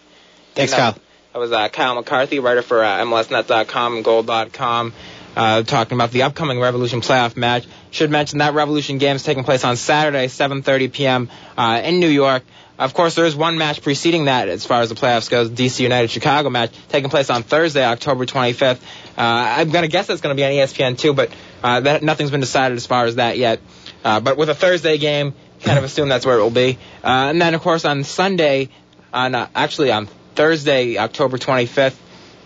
Thanks, And, uh, Kyle. That was uh, Kyle McCarthy, writer for uh, MLSnet.com and Goal.com, uh, talking about the upcoming Revolution playoff match. Should mention that Revolution game is taking place on Saturday, 7:30 p.m. Uh, in New York. Of course, there is one match preceding that as far as the playoffs goes, DC United Chicago match, taking place on Thursday, October 25th. Uh, I'm going to guess that's going to be on ESPN too, but uh, that, nothing's been decided as far as that yet. Uh, but with a Thursday game, kind of assume that's where it will be. Uh, and then, of course, on Sunday, on uh, actually on Thursday, October 25th,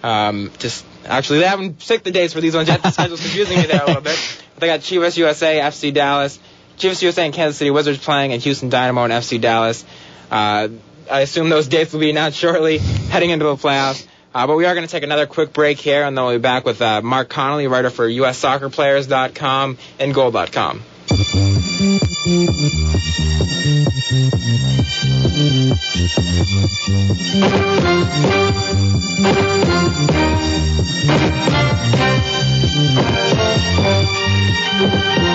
um, just actually they haven't picked the dates for these ones yet. The (laughs) schedule's confusing me there a little bit. But they got Chivas USA, FC Dallas, Chivas USA and Kansas City Wizards playing, and Houston Dynamo and FC Dallas. Uh, I assume those dates will be announced shortly, heading into the playoffs. Uh, but we are going to take another quick break here, and then we'll be back with uh, Marc Connolly, writer for USSoccerPlayers.com and Goal.com. (laughs) The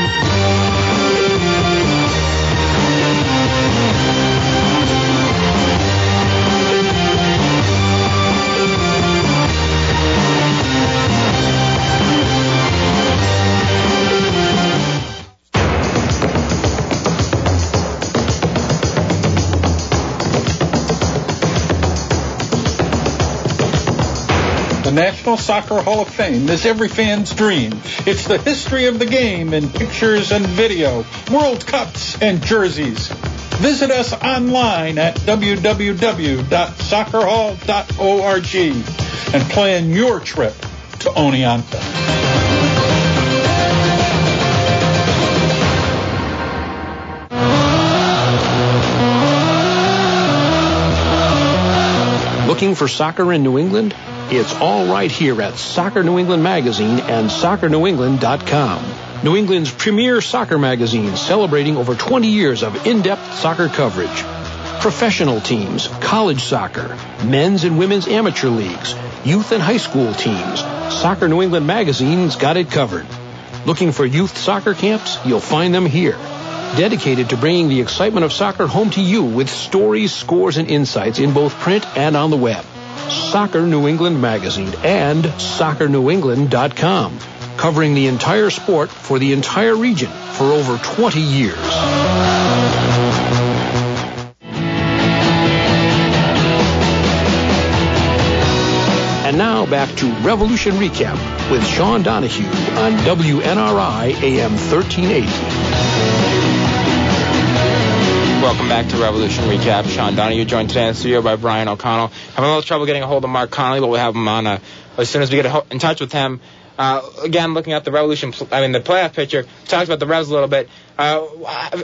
National Soccer Hall of Fame is every fan's dream. It's the history of the game in pictures and video, World Cups and jerseys. Visit us online at www.soccerhall.org and plan your trip to Oneonta. Looking for soccer in New England? It's all right here at Soccer New England Magazine and soccernewengland.com. New England's premier soccer magazine celebrating over 20 years of in-depth soccer coverage. Professional teams, college soccer, men's and women's amateur leagues, youth and high school teams. Soccer New England Magazine's got it covered. Looking for youth soccer camps? You'll find them here. Dedicated to bringing the excitement of soccer home to you with stories, scores, and insights in both print and on the web. Soccer New England Magazine and soccernewengland.com. Covering the entire sport for the entire region for over 20 years. And now back to Revolution Recap with Sean Donahue on WNRI AM 1380. Welcome back to Revolution Recap. Sean Donahue joined today in the studio by Brian O'Connell. Having a little trouble getting a hold of Marc Connolly, but we'll have him on uh, as soon as we get ho- in touch with him. Uh, again, looking at the Revolution, I mean the playoff picture. Talked about the Revs a little bit. Uh,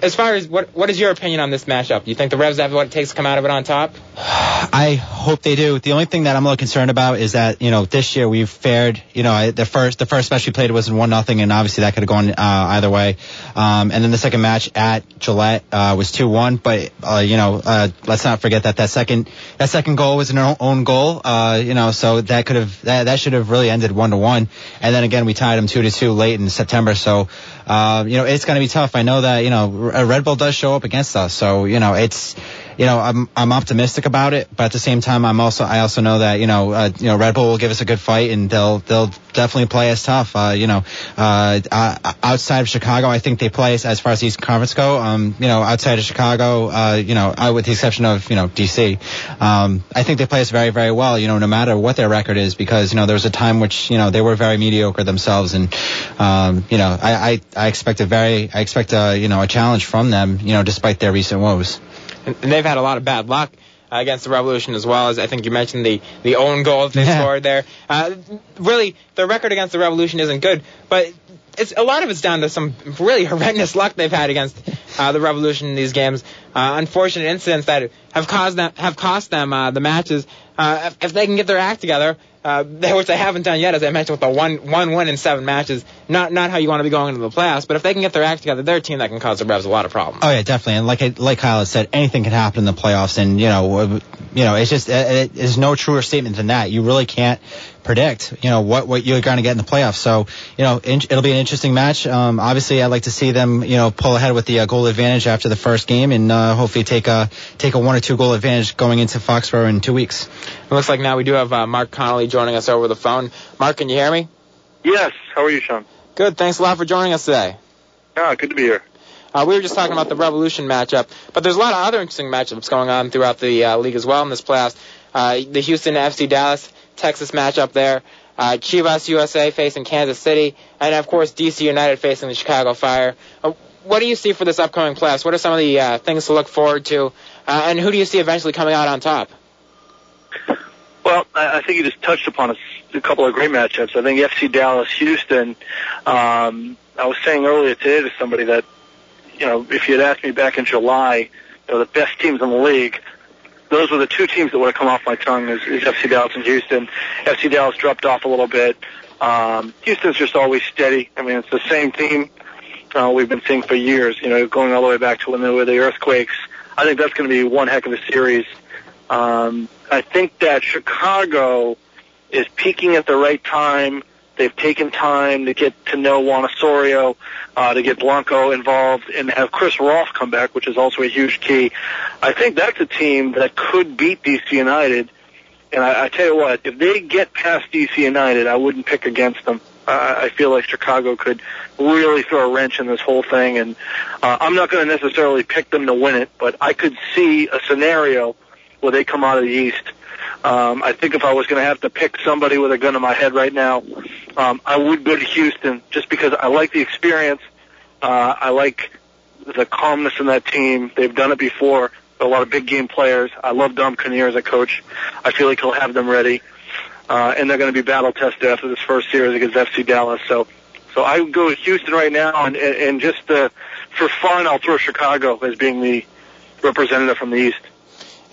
as far as what what is your opinion on this matchup? Do you think the Revs have what it takes to come out of it on top? I hope they do. The only thing that I'm a little concerned about is that you know this year we've fared. You know, I- the first the first match we played was in one nothing, and obviously that could have gone uh, either way. Um, and then the second match at Gillette uh, was two one. But uh, you know, uh, let's not forget that that second that second goal was an own, goal. You know, so that could have that, that should have really ended one to one. And then again, we tied them two to two late in September. So uh, you know, it's going to be tough. I know that you know Red Bull does show up against us. So you know, it's you know, I'm I'm optimistic about it, but at the same time, I'm also I also know that you know uh, you know Red Bull will give us a good fight and they'll they'll definitely play us tough. Uh, you know, uh, uh, outside of Chicago, I think they play us as far as the Eastern Conference go. Um, you know, outside of Chicago, uh, you know, uh, with the exception of you know DC, um, I think they play us very very well. You know, no matter what their record is, because you know there was a time which you know they were very mediocre themselves, and um, you know I, I I expect a very I expect a you know a challenge from them. You know, despite their recent woes. And they've had a lot of bad luck uh, against the Revolution as well as I think you mentioned the the own goal that they Yeah. scored there. Uh, really, the record against the Revolution isn't good, but it's a lot of it's down to some really horrendous (laughs) luck they've had against uh, the Revolution in these games. Uh, unfortunate incidents that have caused them have cost them uh, the matches. Uh, if, if they can get their act together, uh, (laughs) which they haven't done yet, as I mentioned, with the one one win in seven matches, not not how you want to be going into the playoffs. But if they can get their act together, they're a team that can cause the Revs a lot of problems. Oh yeah, definitely. And like I, like Kyle had said, anything can happen in the playoffs, and you know, you know, it's just uh, it, there's no truer statement than that. You really can't predict, you know, what what you're going to get in the playoffs. So, you know, in, it'll be an interesting match. Um, obviously, I'd like to see them, you know, pull ahead with the uh, goal advantage after the first game, and uh, hopefully take a take a one or two goal advantage going into Foxborough in two weeks. It looks like now we do have uh, Marc Connolly joining us over the phone. Marc, can you hear me? Yes. How are you, Sean? Good. Thanks a lot for joining us today. Ah, good to be here. Uh, we were just talking about the Revolution matchup, but there's a lot of other interesting matchups going on throughout the uh, league as well in this playoffs. Uh, the Houston FC Dallas Texas matchup there, uh, Chivas USA facing Kansas City, and of course DC United facing the Chicago Fire. Uh, what do you see for this upcoming playoffs? What are some of the uh, things to look forward to, uh, and who do you see eventually coming out on top? Well, I, think you just touched upon a, a couple of great matchups. I think FC Dallas, Houston. Um, I was saying earlier today to somebody that, you know, if you had asked me back in July, you know, the best teams in the league, those were the two teams that would have come off my tongue is, is FC Dallas and Houston. FC Dallas dropped off a little bit. Um, Houston's just always steady. I mean, it's the same team uh, we've been seeing for years. You know, going all the way back to when there were the earthquakes. I think that's going to be one heck of a series. Um, I think that Chicago is peaking at the right time. They've taken time to get to know Juan Osorio, uh, to get Blanco involved, and have Chris Rolfe come back, which is also a huge key. I think that's a team that could beat DC United. And I, I tell you what, if they get past DC United, I wouldn't pick against them. I, feel like Chicago could really throw a wrench in this whole thing, and uh, I'm not going to necessarily pick them to win it, but I could see a scenario where they come out of the East. Um, I think if I was going to have to pick somebody with a gun to my head right now, um, I would go to Houston just because I like the experience. Uh, I like the calmness in that team. They've done it before. A lot of big game players. I love Dom Kinnear as a coach. I feel like he'll have them ready. Uh, and they're going to be battle tested after this first series against FC Dallas. So, so I would go with Houston right now, and, and just uh, for fun, I'll throw Chicago as being the representative from the East.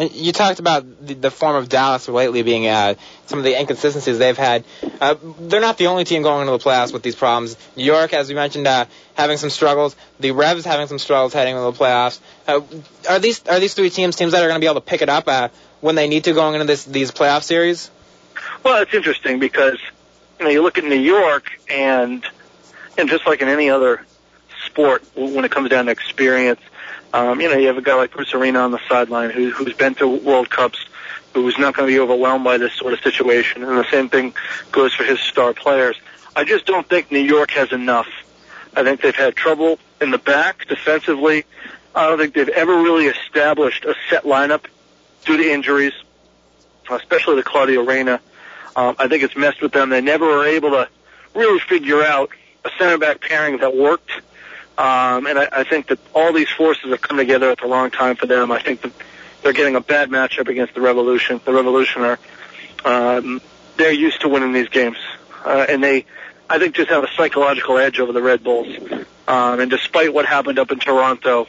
And you talked about the, the form of Dallas lately being uh, some of the inconsistencies they've had. Uh, they're not the only team going into the playoffs with these problems. New York, as we mentioned, uh, having some struggles. The Revs having some struggles heading into the playoffs. Uh, are these are these three teams teams that are going to be able to pick it up uh, when they need to going into this these playoff series? Well, it's interesting because you know you look at New York and and just like in any other sport, when it comes down to experience, um, you know you have a guy like Bruce Arena on the sideline who, who's been to World Cups, who's not going to be overwhelmed by this sort of situation, and the same thing goes for his star players. I just don't think New York has enough. I think they've had trouble in the back defensively. I don't think they've ever really established a set lineup due to injuries, especially the Claudio Reyna. Um, I think it's messed with them. They never were able to really figure out a center back pairing that worked. Um, and I, I think that all these forces have come together at the wrong time for them. I think that they're getting a bad matchup against the Revolution. The Revolution are um, they're used to winning these games, uh, and they I think just have a psychological edge over the Red Bulls. Um, and despite what happened up in Toronto,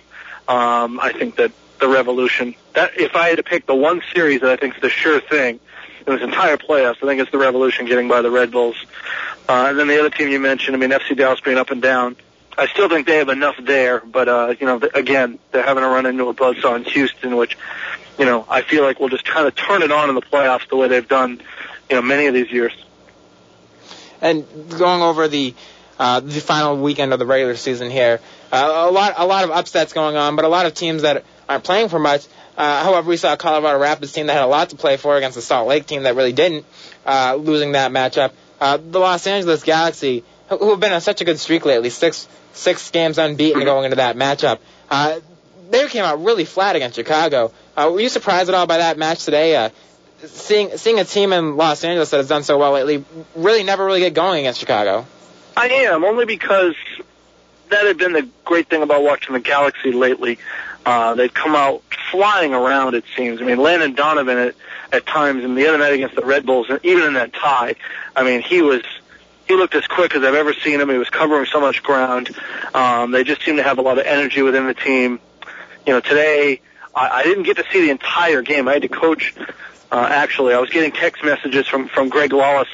um, I think that the Revolution. That if I had to pick the one series that I think is the sure thing in this entire playoffs, I think it's the Revolution getting by the Red Bulls. Uh, and then the other team you mentioned, I mean, FC Dallas being up and down. I still think they have enough there, but uh, you know, th- again, they're having to run into a buzzsaw in Houston, which, you know, I feel like will just kind of turn it on in the playoffs the way they've done, you know, many of these years. And going over the uh, the final weekend of the regular season here, uh, a lot a lot of upsets going on, but a lot of teams that aren't playing for much. Uh, however, we saw a Colorado Rapids team that had a lot to play for against the Salt Lake team that really didn't, uh, losing that matchup. uh, the Los Angeles Galaxy, who have been on such a good streak lately, six six games unbeaten going into that matchup, uh, they came out really flat against Chicago. Uh, were you surprised at all by that match today? Uh, seeing seeing a team in Los Angeles that has done so well lately really never really get going against Chicago. I am only because that had been the great thing about watching the Galaxy lately. Uh, they'd come out flying around. It seems. I mean, Landon Donovan at at times, and the other night against the Red Bulls, and even in that tie, I mean, he was he looked as quick as I've ever seen him. He was covering so much ground. Um, they just seemed to have a lot of energy within the team. You know, today I, I didn't get to see the entire game. I had to coach. Uh, actually, I was getting text messages from from Greg Lalas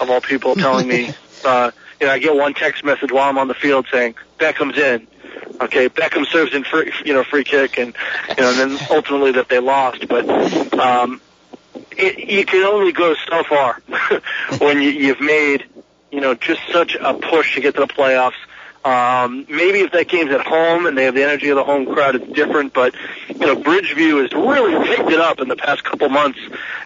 of all people telling me. (laughs) Uh, you know, I get one text message while I'm on the field saying Beckham's in. Okay, Beckham serves in free, you know, free kick, and you know, and then ultimately that they lost. But um, it, you can only go so far (laughs) when you, you've made, you know, just such a push to get to the playoffs. Um, maybe if that game's at home and they have the energy of the home crowd, it's different. But you know, Bridgeview has really picked it up in the past couple months,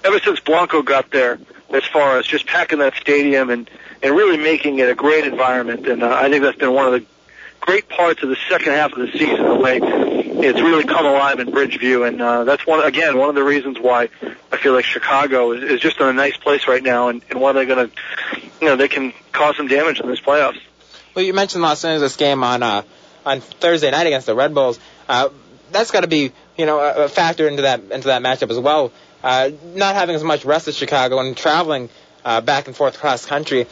ever since Blanco got there. As far as just packing that stadium and and really making it a great environment, and uh, I think that's been one of the great parts of the second half of the season. The way it's really come alive in Bridgeview, and uh, that's one again one of the reasons why I feel like Chicago is, is just in a nice place right now, and, and why they're going to, you know, they can cause some damage in this playoffs. Well, you mentioned Los Angeles game on uh, on Thursday night against the Red Bulls. Uh, that's got to be you know a, factor into that into that matchup as well. Uh, not having as much rest as Chicago and traveling uh, back and forth across country.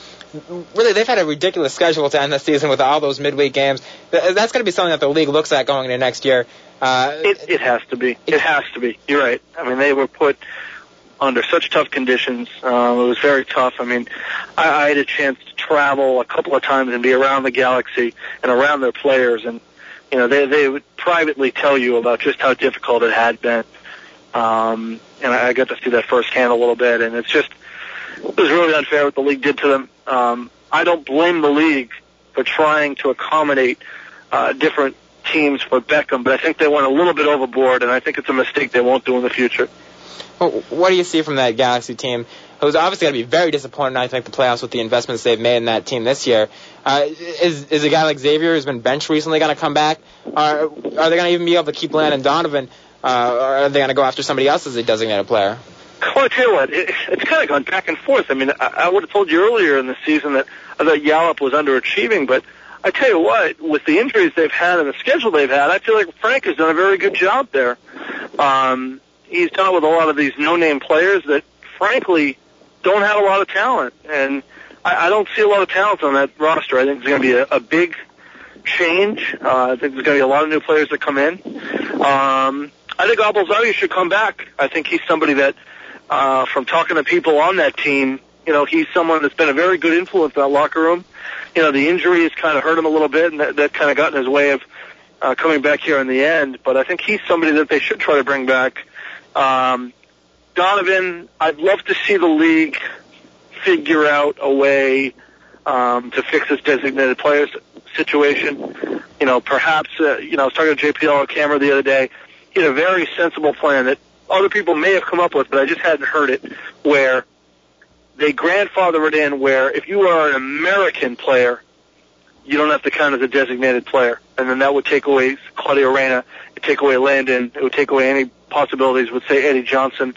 Really, they've had a ridiculous schedule to end the season with all those midweek games. That's going to be something that the league looks at going into next year. Uh, It, it has to be. It has to be. You're right. I mean, they were put under such tough conditions. Um, it was very tough. I mean, I, I had a chance to travel a couple of times and be around the Galaxy and around their players, and you know, they they would privately tell you about just how difficult it had been. Um, and I, I got to see that firsthand a little bit, and it's just it was really unfair what the league did to them. Um, I don't blame the league for trying to accommodate uh, different teams for Beckham, but I think they went a little bit overboard, and I think it's a mistake they won't do in the future. Well, what do you see from that Galaxy team, who's obviously going to be very disappointed not to make the playoffs with the investments they've made in that team this year? Uh, is is a guy like Xavier who's been benched recently going to come back? Are are they going to even be able to keep Landon Donovan? Uh, or are they going to go after somebody else as a designated player? Well, I tell you what, it, it's kind of gone back and forth. I mean, I, I would have told you earlier in the season that I thought Yallop was underachieving, but I tell you what, with the injuries they've had and the schedule they've had, I feel like Frank has done a very good job there. Um, he's it with a lot of these no-name players that, frankly, don't have a lot of talent, and I, I don't see a lot of talent on that roster. I think there's going to be a, a big change. Uh, I think there's going to be a lot of new players that come in. Um, I think Abel Xavier should come back. I think he's somebody that, uh, from talking to people on that team, you know, he's someone that's been a very good influence in that locker room. You know, the injury has kind of hurt him a little bit, and that, that kind of got in his way of uh, coming back here in the end. But I think he's somebody that they should try to bring back. Um, Donovan, I'd love to see the league figure out a way um, to fix this designated players situation. You know, perhaps, uh, you know, I was talking to JPL on camera the other day. He had a very sensible plan that other people may have come up with, but I just hadn't heard it, where they grandfather it in where if you are an American player, you don't have to count as a designated player. And then that would take away Claudio Reyna, it take away Landon, it would take away any possibilities with, say, Eddie Johnson.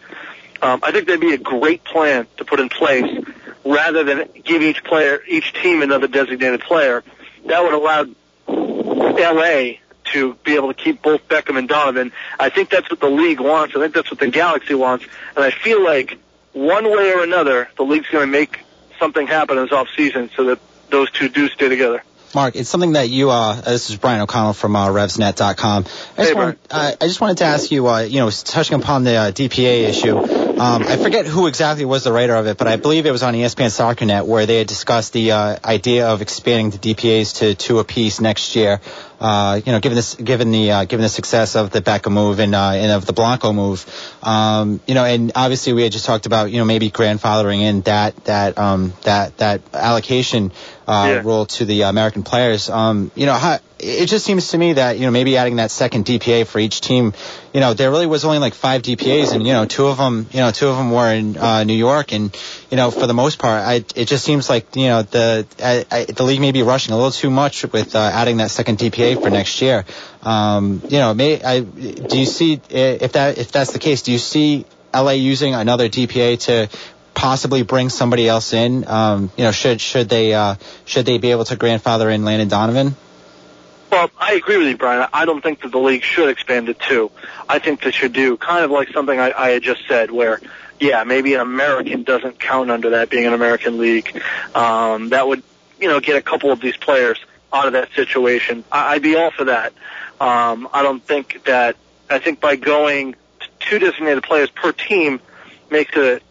Um, I think that'd be a great plan to put in place rather than give each player, each team another designated player. That would allow LA to be able to keep both Beckham and Donovan. I think that's what the league wants. I think that's what the Galaxy wants. And I feel like one way or another, the league's going to make something happen in this off season so that those two do stay together. Marc, it's something that you, uh, this is Brian O'Connell from uh, RevsNet.com. I just, Hey, want, uh, I just wanted to ask you, uh, you know, touching upon the uh, DPA issue, um, I forget who exactly was the writer of it, but I believe it was on ESPN SoccerNet where they had discussed the uh, idea of expanding the DPAs to two apiece next year. Uh, you know, given this, given the, uh, given the success of the Beckham move and, uh, and of the Blanco move, um, you know, and obviously we had just talked about, you know, maybe grandfathering in that, that, um, that, that allocation, Yeah. rule to the American players. Um, you know, how, it just seems to me that you know maybe adding that second DPA for each team, you know, there really was only like five DPAs, and you know, two of them, you know, two of them were in uh, New York, and you know, for the most part, I, it just seems like you know the I, I, the league may be rushing a little too much with uh, adding that second DPA for next year. Um, you know, may I do you see if that if that's the case, do you see LA using another DPA to possibly bring somebody else in? Um, you know, should should they uh, should they be able to grandfather in Landon Donovan? Well, I agree with you, Brian. I don't think that the league should expand it too. I think they should do kind of like something I, I had just said, where yeah, maybe an American doesn't count under that being an American league. Um, that would you know get a couple of these players out of that situation. I, I'd be all for that. Um, I don't think that. I think by going two designated players per team makes it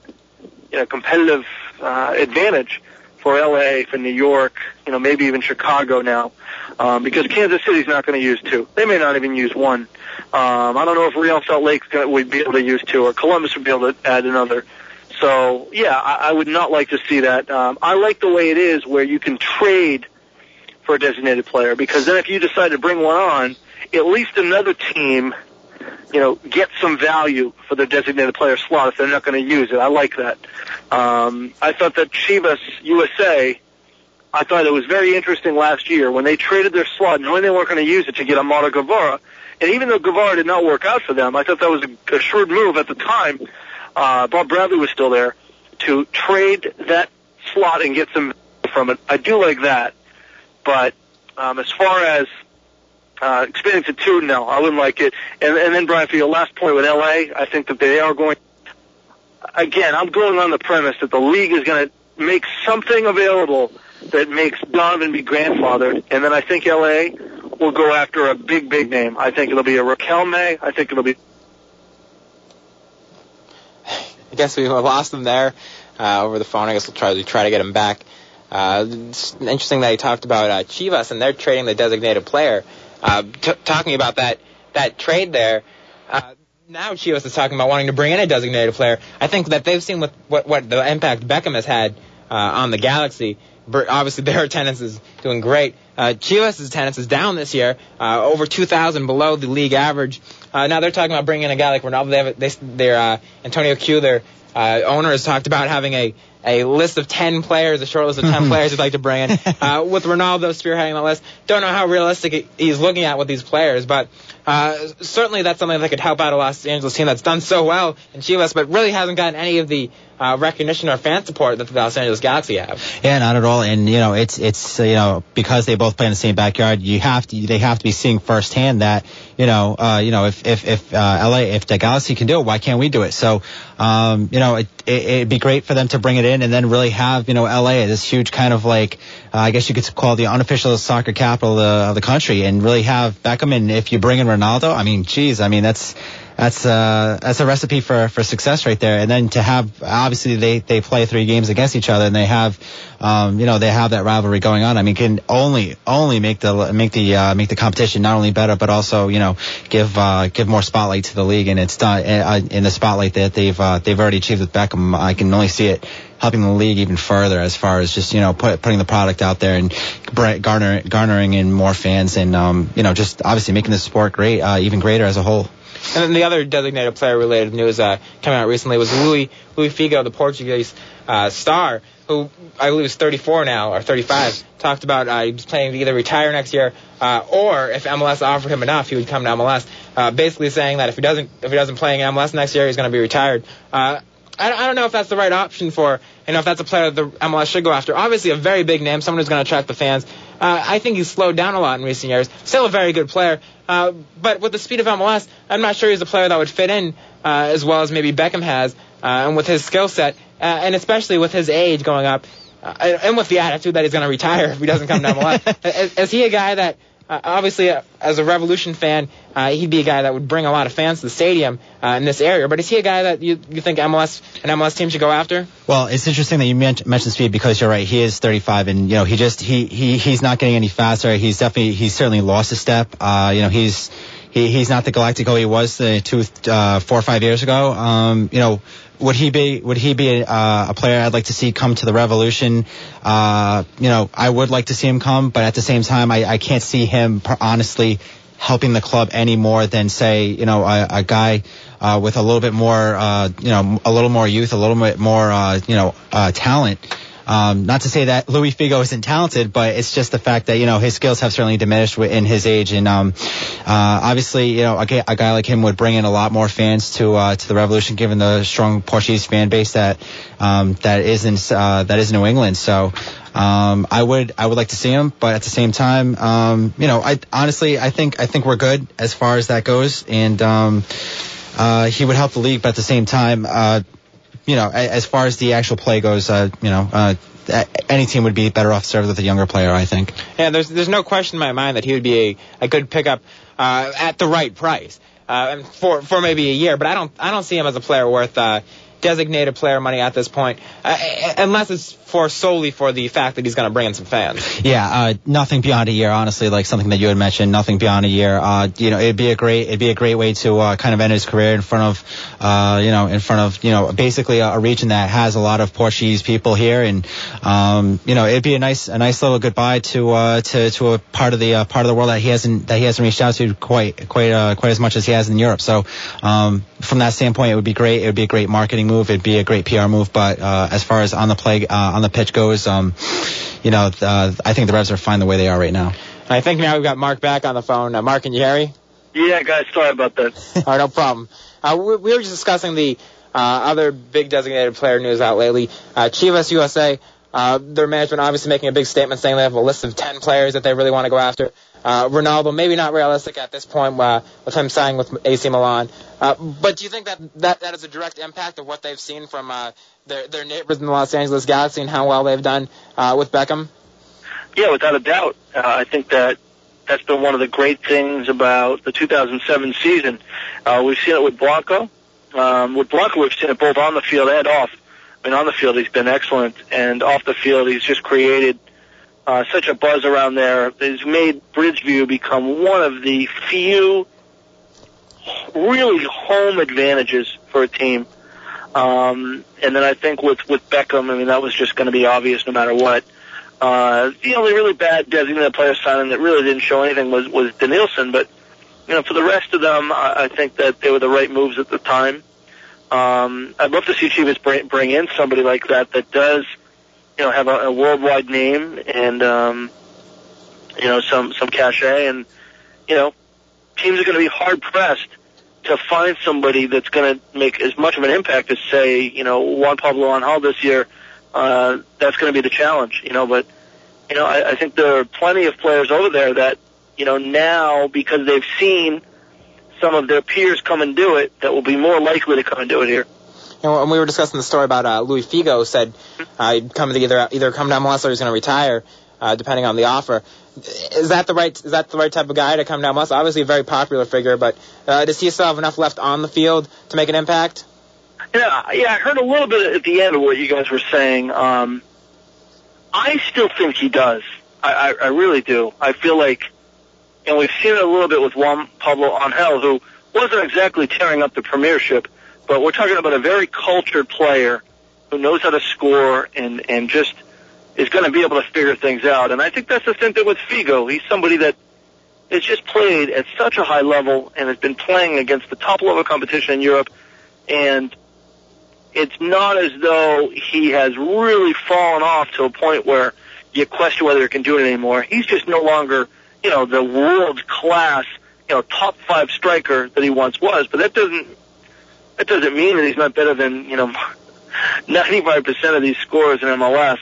you know, competitive uh, advantage for LA, for New York, you know, maybe even Chicago now, um, because Kansas City's not going to use two. They may not even use one. Um, I don't know if Real Salt gonna, would be able to use two, or Columbus would be able to add another. So yeah, I, I would not like to see that. Um, I like the way it is, where you can trade for a designated player, because then if you decide to bring one on, at least another team you know, get some value for their designated player slot if they're not going to use it. I like that. Um, I thought that Chivas USA, I thought it was very interesting last year when they traded their slot, knowing they weren't going to use it to get Amado Guevara. And even though Guevara did not work out for them, I thought that was a, a shrewd move at the time. Uh, Bob Bradley was still there to trade that slot and get some from it. I do like that. But um, as far as uh, expanding to two, no, I wouldn't like it. And, and then, Brian, for your last point with LA, I think that they are going. Again, I'm going on the premise that the league is going to make something available that makes Donovan be grandfathered, and then I think LA will go after a big, big name. I think it'll be a Riquelme. I think it'll be. I guess we (laughs) lost him there uh, over the phone. I guess we'll try to try to get him back. Uh, it's interesting that he talked about uh, Chivas and they're trading the designated player. Uh, t- talking about that that trade there. Uh, now Chivas is talking about wanting to bring in a designated player. I think that they've seen what what, what the impact Beckham has had uh, on the Galaxy. Obviously, (laughs) their attendance is doing great. Uh, Chivas' attendance is down this year, uh, over 2,000 below the league average. Uh, now they're talking about bringing in a guy like Ronaldo. They have, they, their uh, Antonio Cué, their uh, owner, has talked about having a a list of 10 players, a short list of 10 (laughs) players he'd like to bring in. Uh, with Ronaldo spearheading the list, don't know how realistic he's looking at with these players, but uh, certainly that's something that could help out a Los Angeles team that's done so well in Chivas, but really hasn't gotten any of the uh, recognition or fan support that the Los Angeles Galaxy have. Yeah, not at all. And you know, it's it's you know because they both play in the same backyard, you have to they have to be seeing firsthand that you know uh, you know if if if uh, LA if the Galaxy can do it, why can't we do it? So um, you know, it, it it'd be great for them to bring it in and then really have you know LA this huge kind of like uh, I guess you could call the unofficial soccer capital of the, of the country and really have Beckham and if you bring in Ronaldo, I mean, geez, I mean that's that's uh, that's a recipe for, for success right there. And then to have obviously they, they play three games against each other and they have um, you know they have that rivalry going on. I mean, can only only make the make the uh, make the competition not only better but also you know give uh, give more spotlight to the league. And it's done uh, in the spotlight that they've uh, they've already achieved with Beckham. I can only see it helping the league even further as far as just you know put, putting the product out there and garner, garnering in more fans and um, you know just obviously making the sport great uh, even greater as a whole. And then the other designated player related news uh, coming out recently was Luis Luis Figo, the Portuguese uh, star, who I believe is 34 now or 35. Talked about uh, he's planning to either retire next year uh, or if MLS offered him enough, he would come to MLS. Uh, basically saying that if he doesn't if he doesn't play in MLS next year, he's going to be retired. Uh, I, I don't know if that's the right option for, you know, if that's a player that the MLS should go after. Obviously, a very big name, someone who's going to attract the fans. Uh, I think he's slowed down a lot in recent years. Still a very good player, uh, but with the speed of MLS, I'm not sure he's a player that would fit in uh, as well as maybe Beckham has, uh, and with his skill set, uh, and especially with his age going up, uh, and with the attitude that he's going to retire if he doesn't come to MLS. (laughs) is, is he a guy that uh, obviously, uh, as a Revolution fan, uh, he'd be a guy that would bring a lot of fans to the stadium uh, in this area. But is he a guy that you, you think MLS an MLS team should go after? Well, it's interesting that you mentioned speed because you're right. He is 35, and you know he just he he he's not getting any faster. He's definitely he's certainly lost a step. Uh, you know he's he, he's not the Galactico he was uh, two, uh, four or five years ago. Um, you know, would he be would he be uh, a player I'd like to see come to the Revolution? Uh, you know, I would like to see him come, but at the same time, I, I can't see him honestly helping the club any more than say you know a, a guy uh, with a little bit more uh, you know a little more youth, a little bit more uh, you know uh, talent. Um, not to say that Luis Figo isn't talented, but it's just the fact that you know his skills have certainly diminished in his age, and um, uh, obviously you know a, a, guy like him would bring in a lot more fans to uh, to the Revolution, given the strong Portuguese fan base that um, that is in uh, that is New England. So um, I would I would like to see him, but at the same time, um, you know, I honestly I think I think we're good as far as that goes, and um, uh, he would help the league, but at the same time. Uh, you know, as far as the actual play goes, uh, you know, uh, any team would be better off served with a younger player, I think. Yeah, there's there's no question in my mind that he would be a, a good pickup uh, at the right price uh, for for maybe a year. But I don't I don't see him as a player worth uh, designated player money at this point, uh, unless it's for solely for the fact that he's going to bring in some fans. Yeah, uh, nothing beyond a year, honestly. Like something that you had mentioned, nothing beyond a year. Uh, you know, it'd be a great, it'd be a great way to uh, kind of end his career in front of, uh, you know, in front of, you know, basically a, a, region that has a lot of Portuguese people here, and um, you know, it'd be a nice, a nice little goodbye to uh, to to a part of the uh, part of the world that he hasn't that he hasn't reached out to quite quite uh, quite as much as he has in Europe. So um, from that standpoint, it would be great. It would be a great marketing move. It'd be a great PR move. But uh, as far as on the play uh, on the pitch goes, um, you know, uh, I think the Revs are fine the way they are right now. I think now we've got Marc back on the phone. Uh, Marc, can you hear me? Yeah, guys, sorry about that. (laughs) All right, no problem. Uh, we, we, were just discussing the uh, other big designated player news out lately. Uh, Chivas USA, uh, their management obviously making a big statement saying they have a list of 10 players that they really want to go after. Uh, Ronaldo, maybe not realistic at this point uh, with him signing with AC Milan. Uh, but do you think that, that that is a direct impact of what they've seen from uh, their, their neighbors in the Los Angeles Galaxy and how well they've done uh, with Beckham? Yeah, without a doubt. Uh, I think that that's been one of the great things about the 2007 season. Uh, we've seen it with Blanco. Um, with Blanco, we've seen it both on the field and off. I mean, on the field, he's been excellent, and off the field, he's just created – uh, such a buzz around there has made Bridgeview become one of the few really home advantages for a team. Um, and then I think with with Beckham, I mean that was just going to be obvious no matter what. Uh, the only really bad designated player signing that really didn't show anything was was Denilson, but you know for the rest of them, I, I think that they were the right moves at the time. Um, I'd love to see Chivas bring, bring in somebody like that that does you know have a, a worldwide name and um, you know some some cachet, and you know teams are going to be hard pressed to find somebody that's going to make as much of an impact as say you know Juan Pablo Angel this year. Uh, that's going to be the challenge, you know. But you know I, I think there are plenty of players over there that you know now because they've seen some of their peers come and do it that will be more likely to come and do it here and we were discussing the story about uh, Luis Figo said uh, he'd come to either either come to MLS or he's going to retire, uh, depending on the offer. Is that the right is that the right type of guy to come to MLS? Obviously, a very popular figure, but uh, does he still have enough left on the field to make an impact? Yeah, yeah. I heard a little bit at the end of what you guys were saying. Um, I still think he does. I, I, I really do. I feel like, and we've seen it a little bit with Juan Pablo Angel, who wasn't exactly tearing up the Premiership but we're talking about a very cultured player who knows how to score and and just is going to be able to figure things out. And I think that's the same thing with Figo. He's somebody that has just played at such a high level and has been playing against the top level competition in Europe. And it's not as though he has really fallen off to a point where you question whether he can do it anymore. He's just no longer, you know, the world class, you know, top five striker that he once was. But that doesn't that doesn't mean that he's not better than, you know, (laughs) 95% of these scorers in MLS.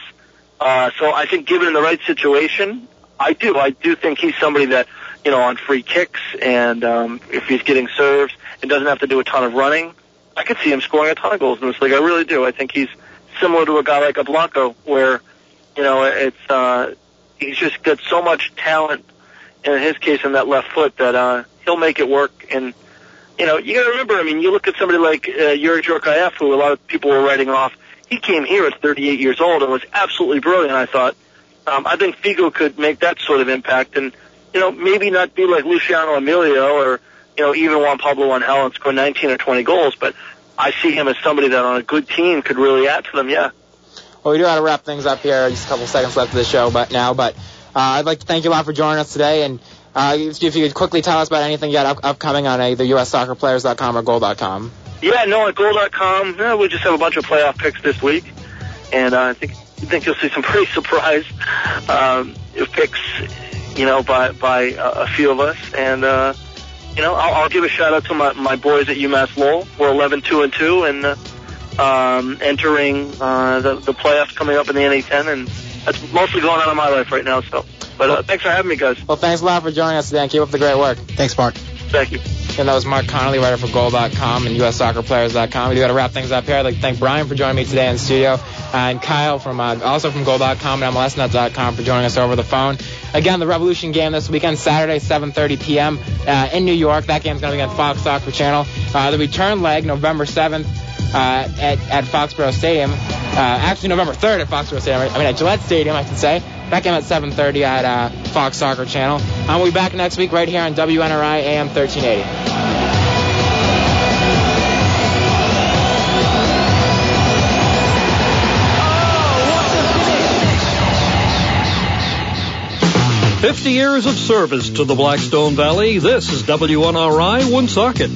Uh, so I think given the right situation, I do. I do think he's somebody that, you know, on free kicks and um, if he's getting serves and doesn't have to do a ton of running, I could see him scoring a ton of goals in this league. I really do. I think he's similar to a guy like a where, you know, it's, uh, he's just got so much talent in his case in that left foot that, uh, he'll make it work and, you know, you got to remember. I mean, you look at somebody like uh, Youri Djorkaeff, who a lot of people were writing off. He came here at 38 years old and was absolutely brilliant. I thought. Um, I think Figo could make that sort of impact, and you know, maybe not be like Luciano Emilio or you know even Juan Pablo Angel and score 19 or 20 goals, but I see him as somebody that on a good team could really add to them. Yeah. Well, we do have to wrap things up here. Just a couple seconds left of the show, but now, but uh, I'd like to thank you a lot for joining us today, and uh, if you could quickly tell us about anything you got up- upcoming on either USSoccerPlayers.com or Goal.com. Yeah, no, at Goal.com, yeah, we just have a bunch of playoff picks this week, and uh, I think I think you'll see some pretty surprise um, picks, you know, by by uh, a few of us, and uh, you know, I'll, I'll give a shout out to my, my boys at UMass Lowell. We're 11 2 and 2, and uh, um, entering uh, the the playoffs coming up in the NA10, and that's mostly going on in my life right now. So, but uh, thanks for having me, guys. Well, thanks a lot for joining us today, and keep up the great work. Thanks, Marc. Thank you. And that was Marc Connolly, writer for Goal.com and USSoccerPlayers.com. We do got to wrap things up here. I'd like to thank Brian for joining me today in the studio, uh, and Kyle from uh, also from Goal.com and MLSNet.com for joining us over the phone. Again, the Revolution game this weekend, Saturday, 7:30 p.m. Uh, in New York. That game's going to be on Fox Soccer Channel. Uh, the return leg, November 7th. Uh, at, at Foxborough Stadium. Uh, actually, November 3rd at Foxborough Stadium. I mean, at Gillette Stadium, I should say. That game at 7.30 at uh, Fox Soccer Channel. And we'll be back next week right here on WNRI AM 1380. Fifty years of service to the Blackstone Valley. This is WNRI Woonsocket.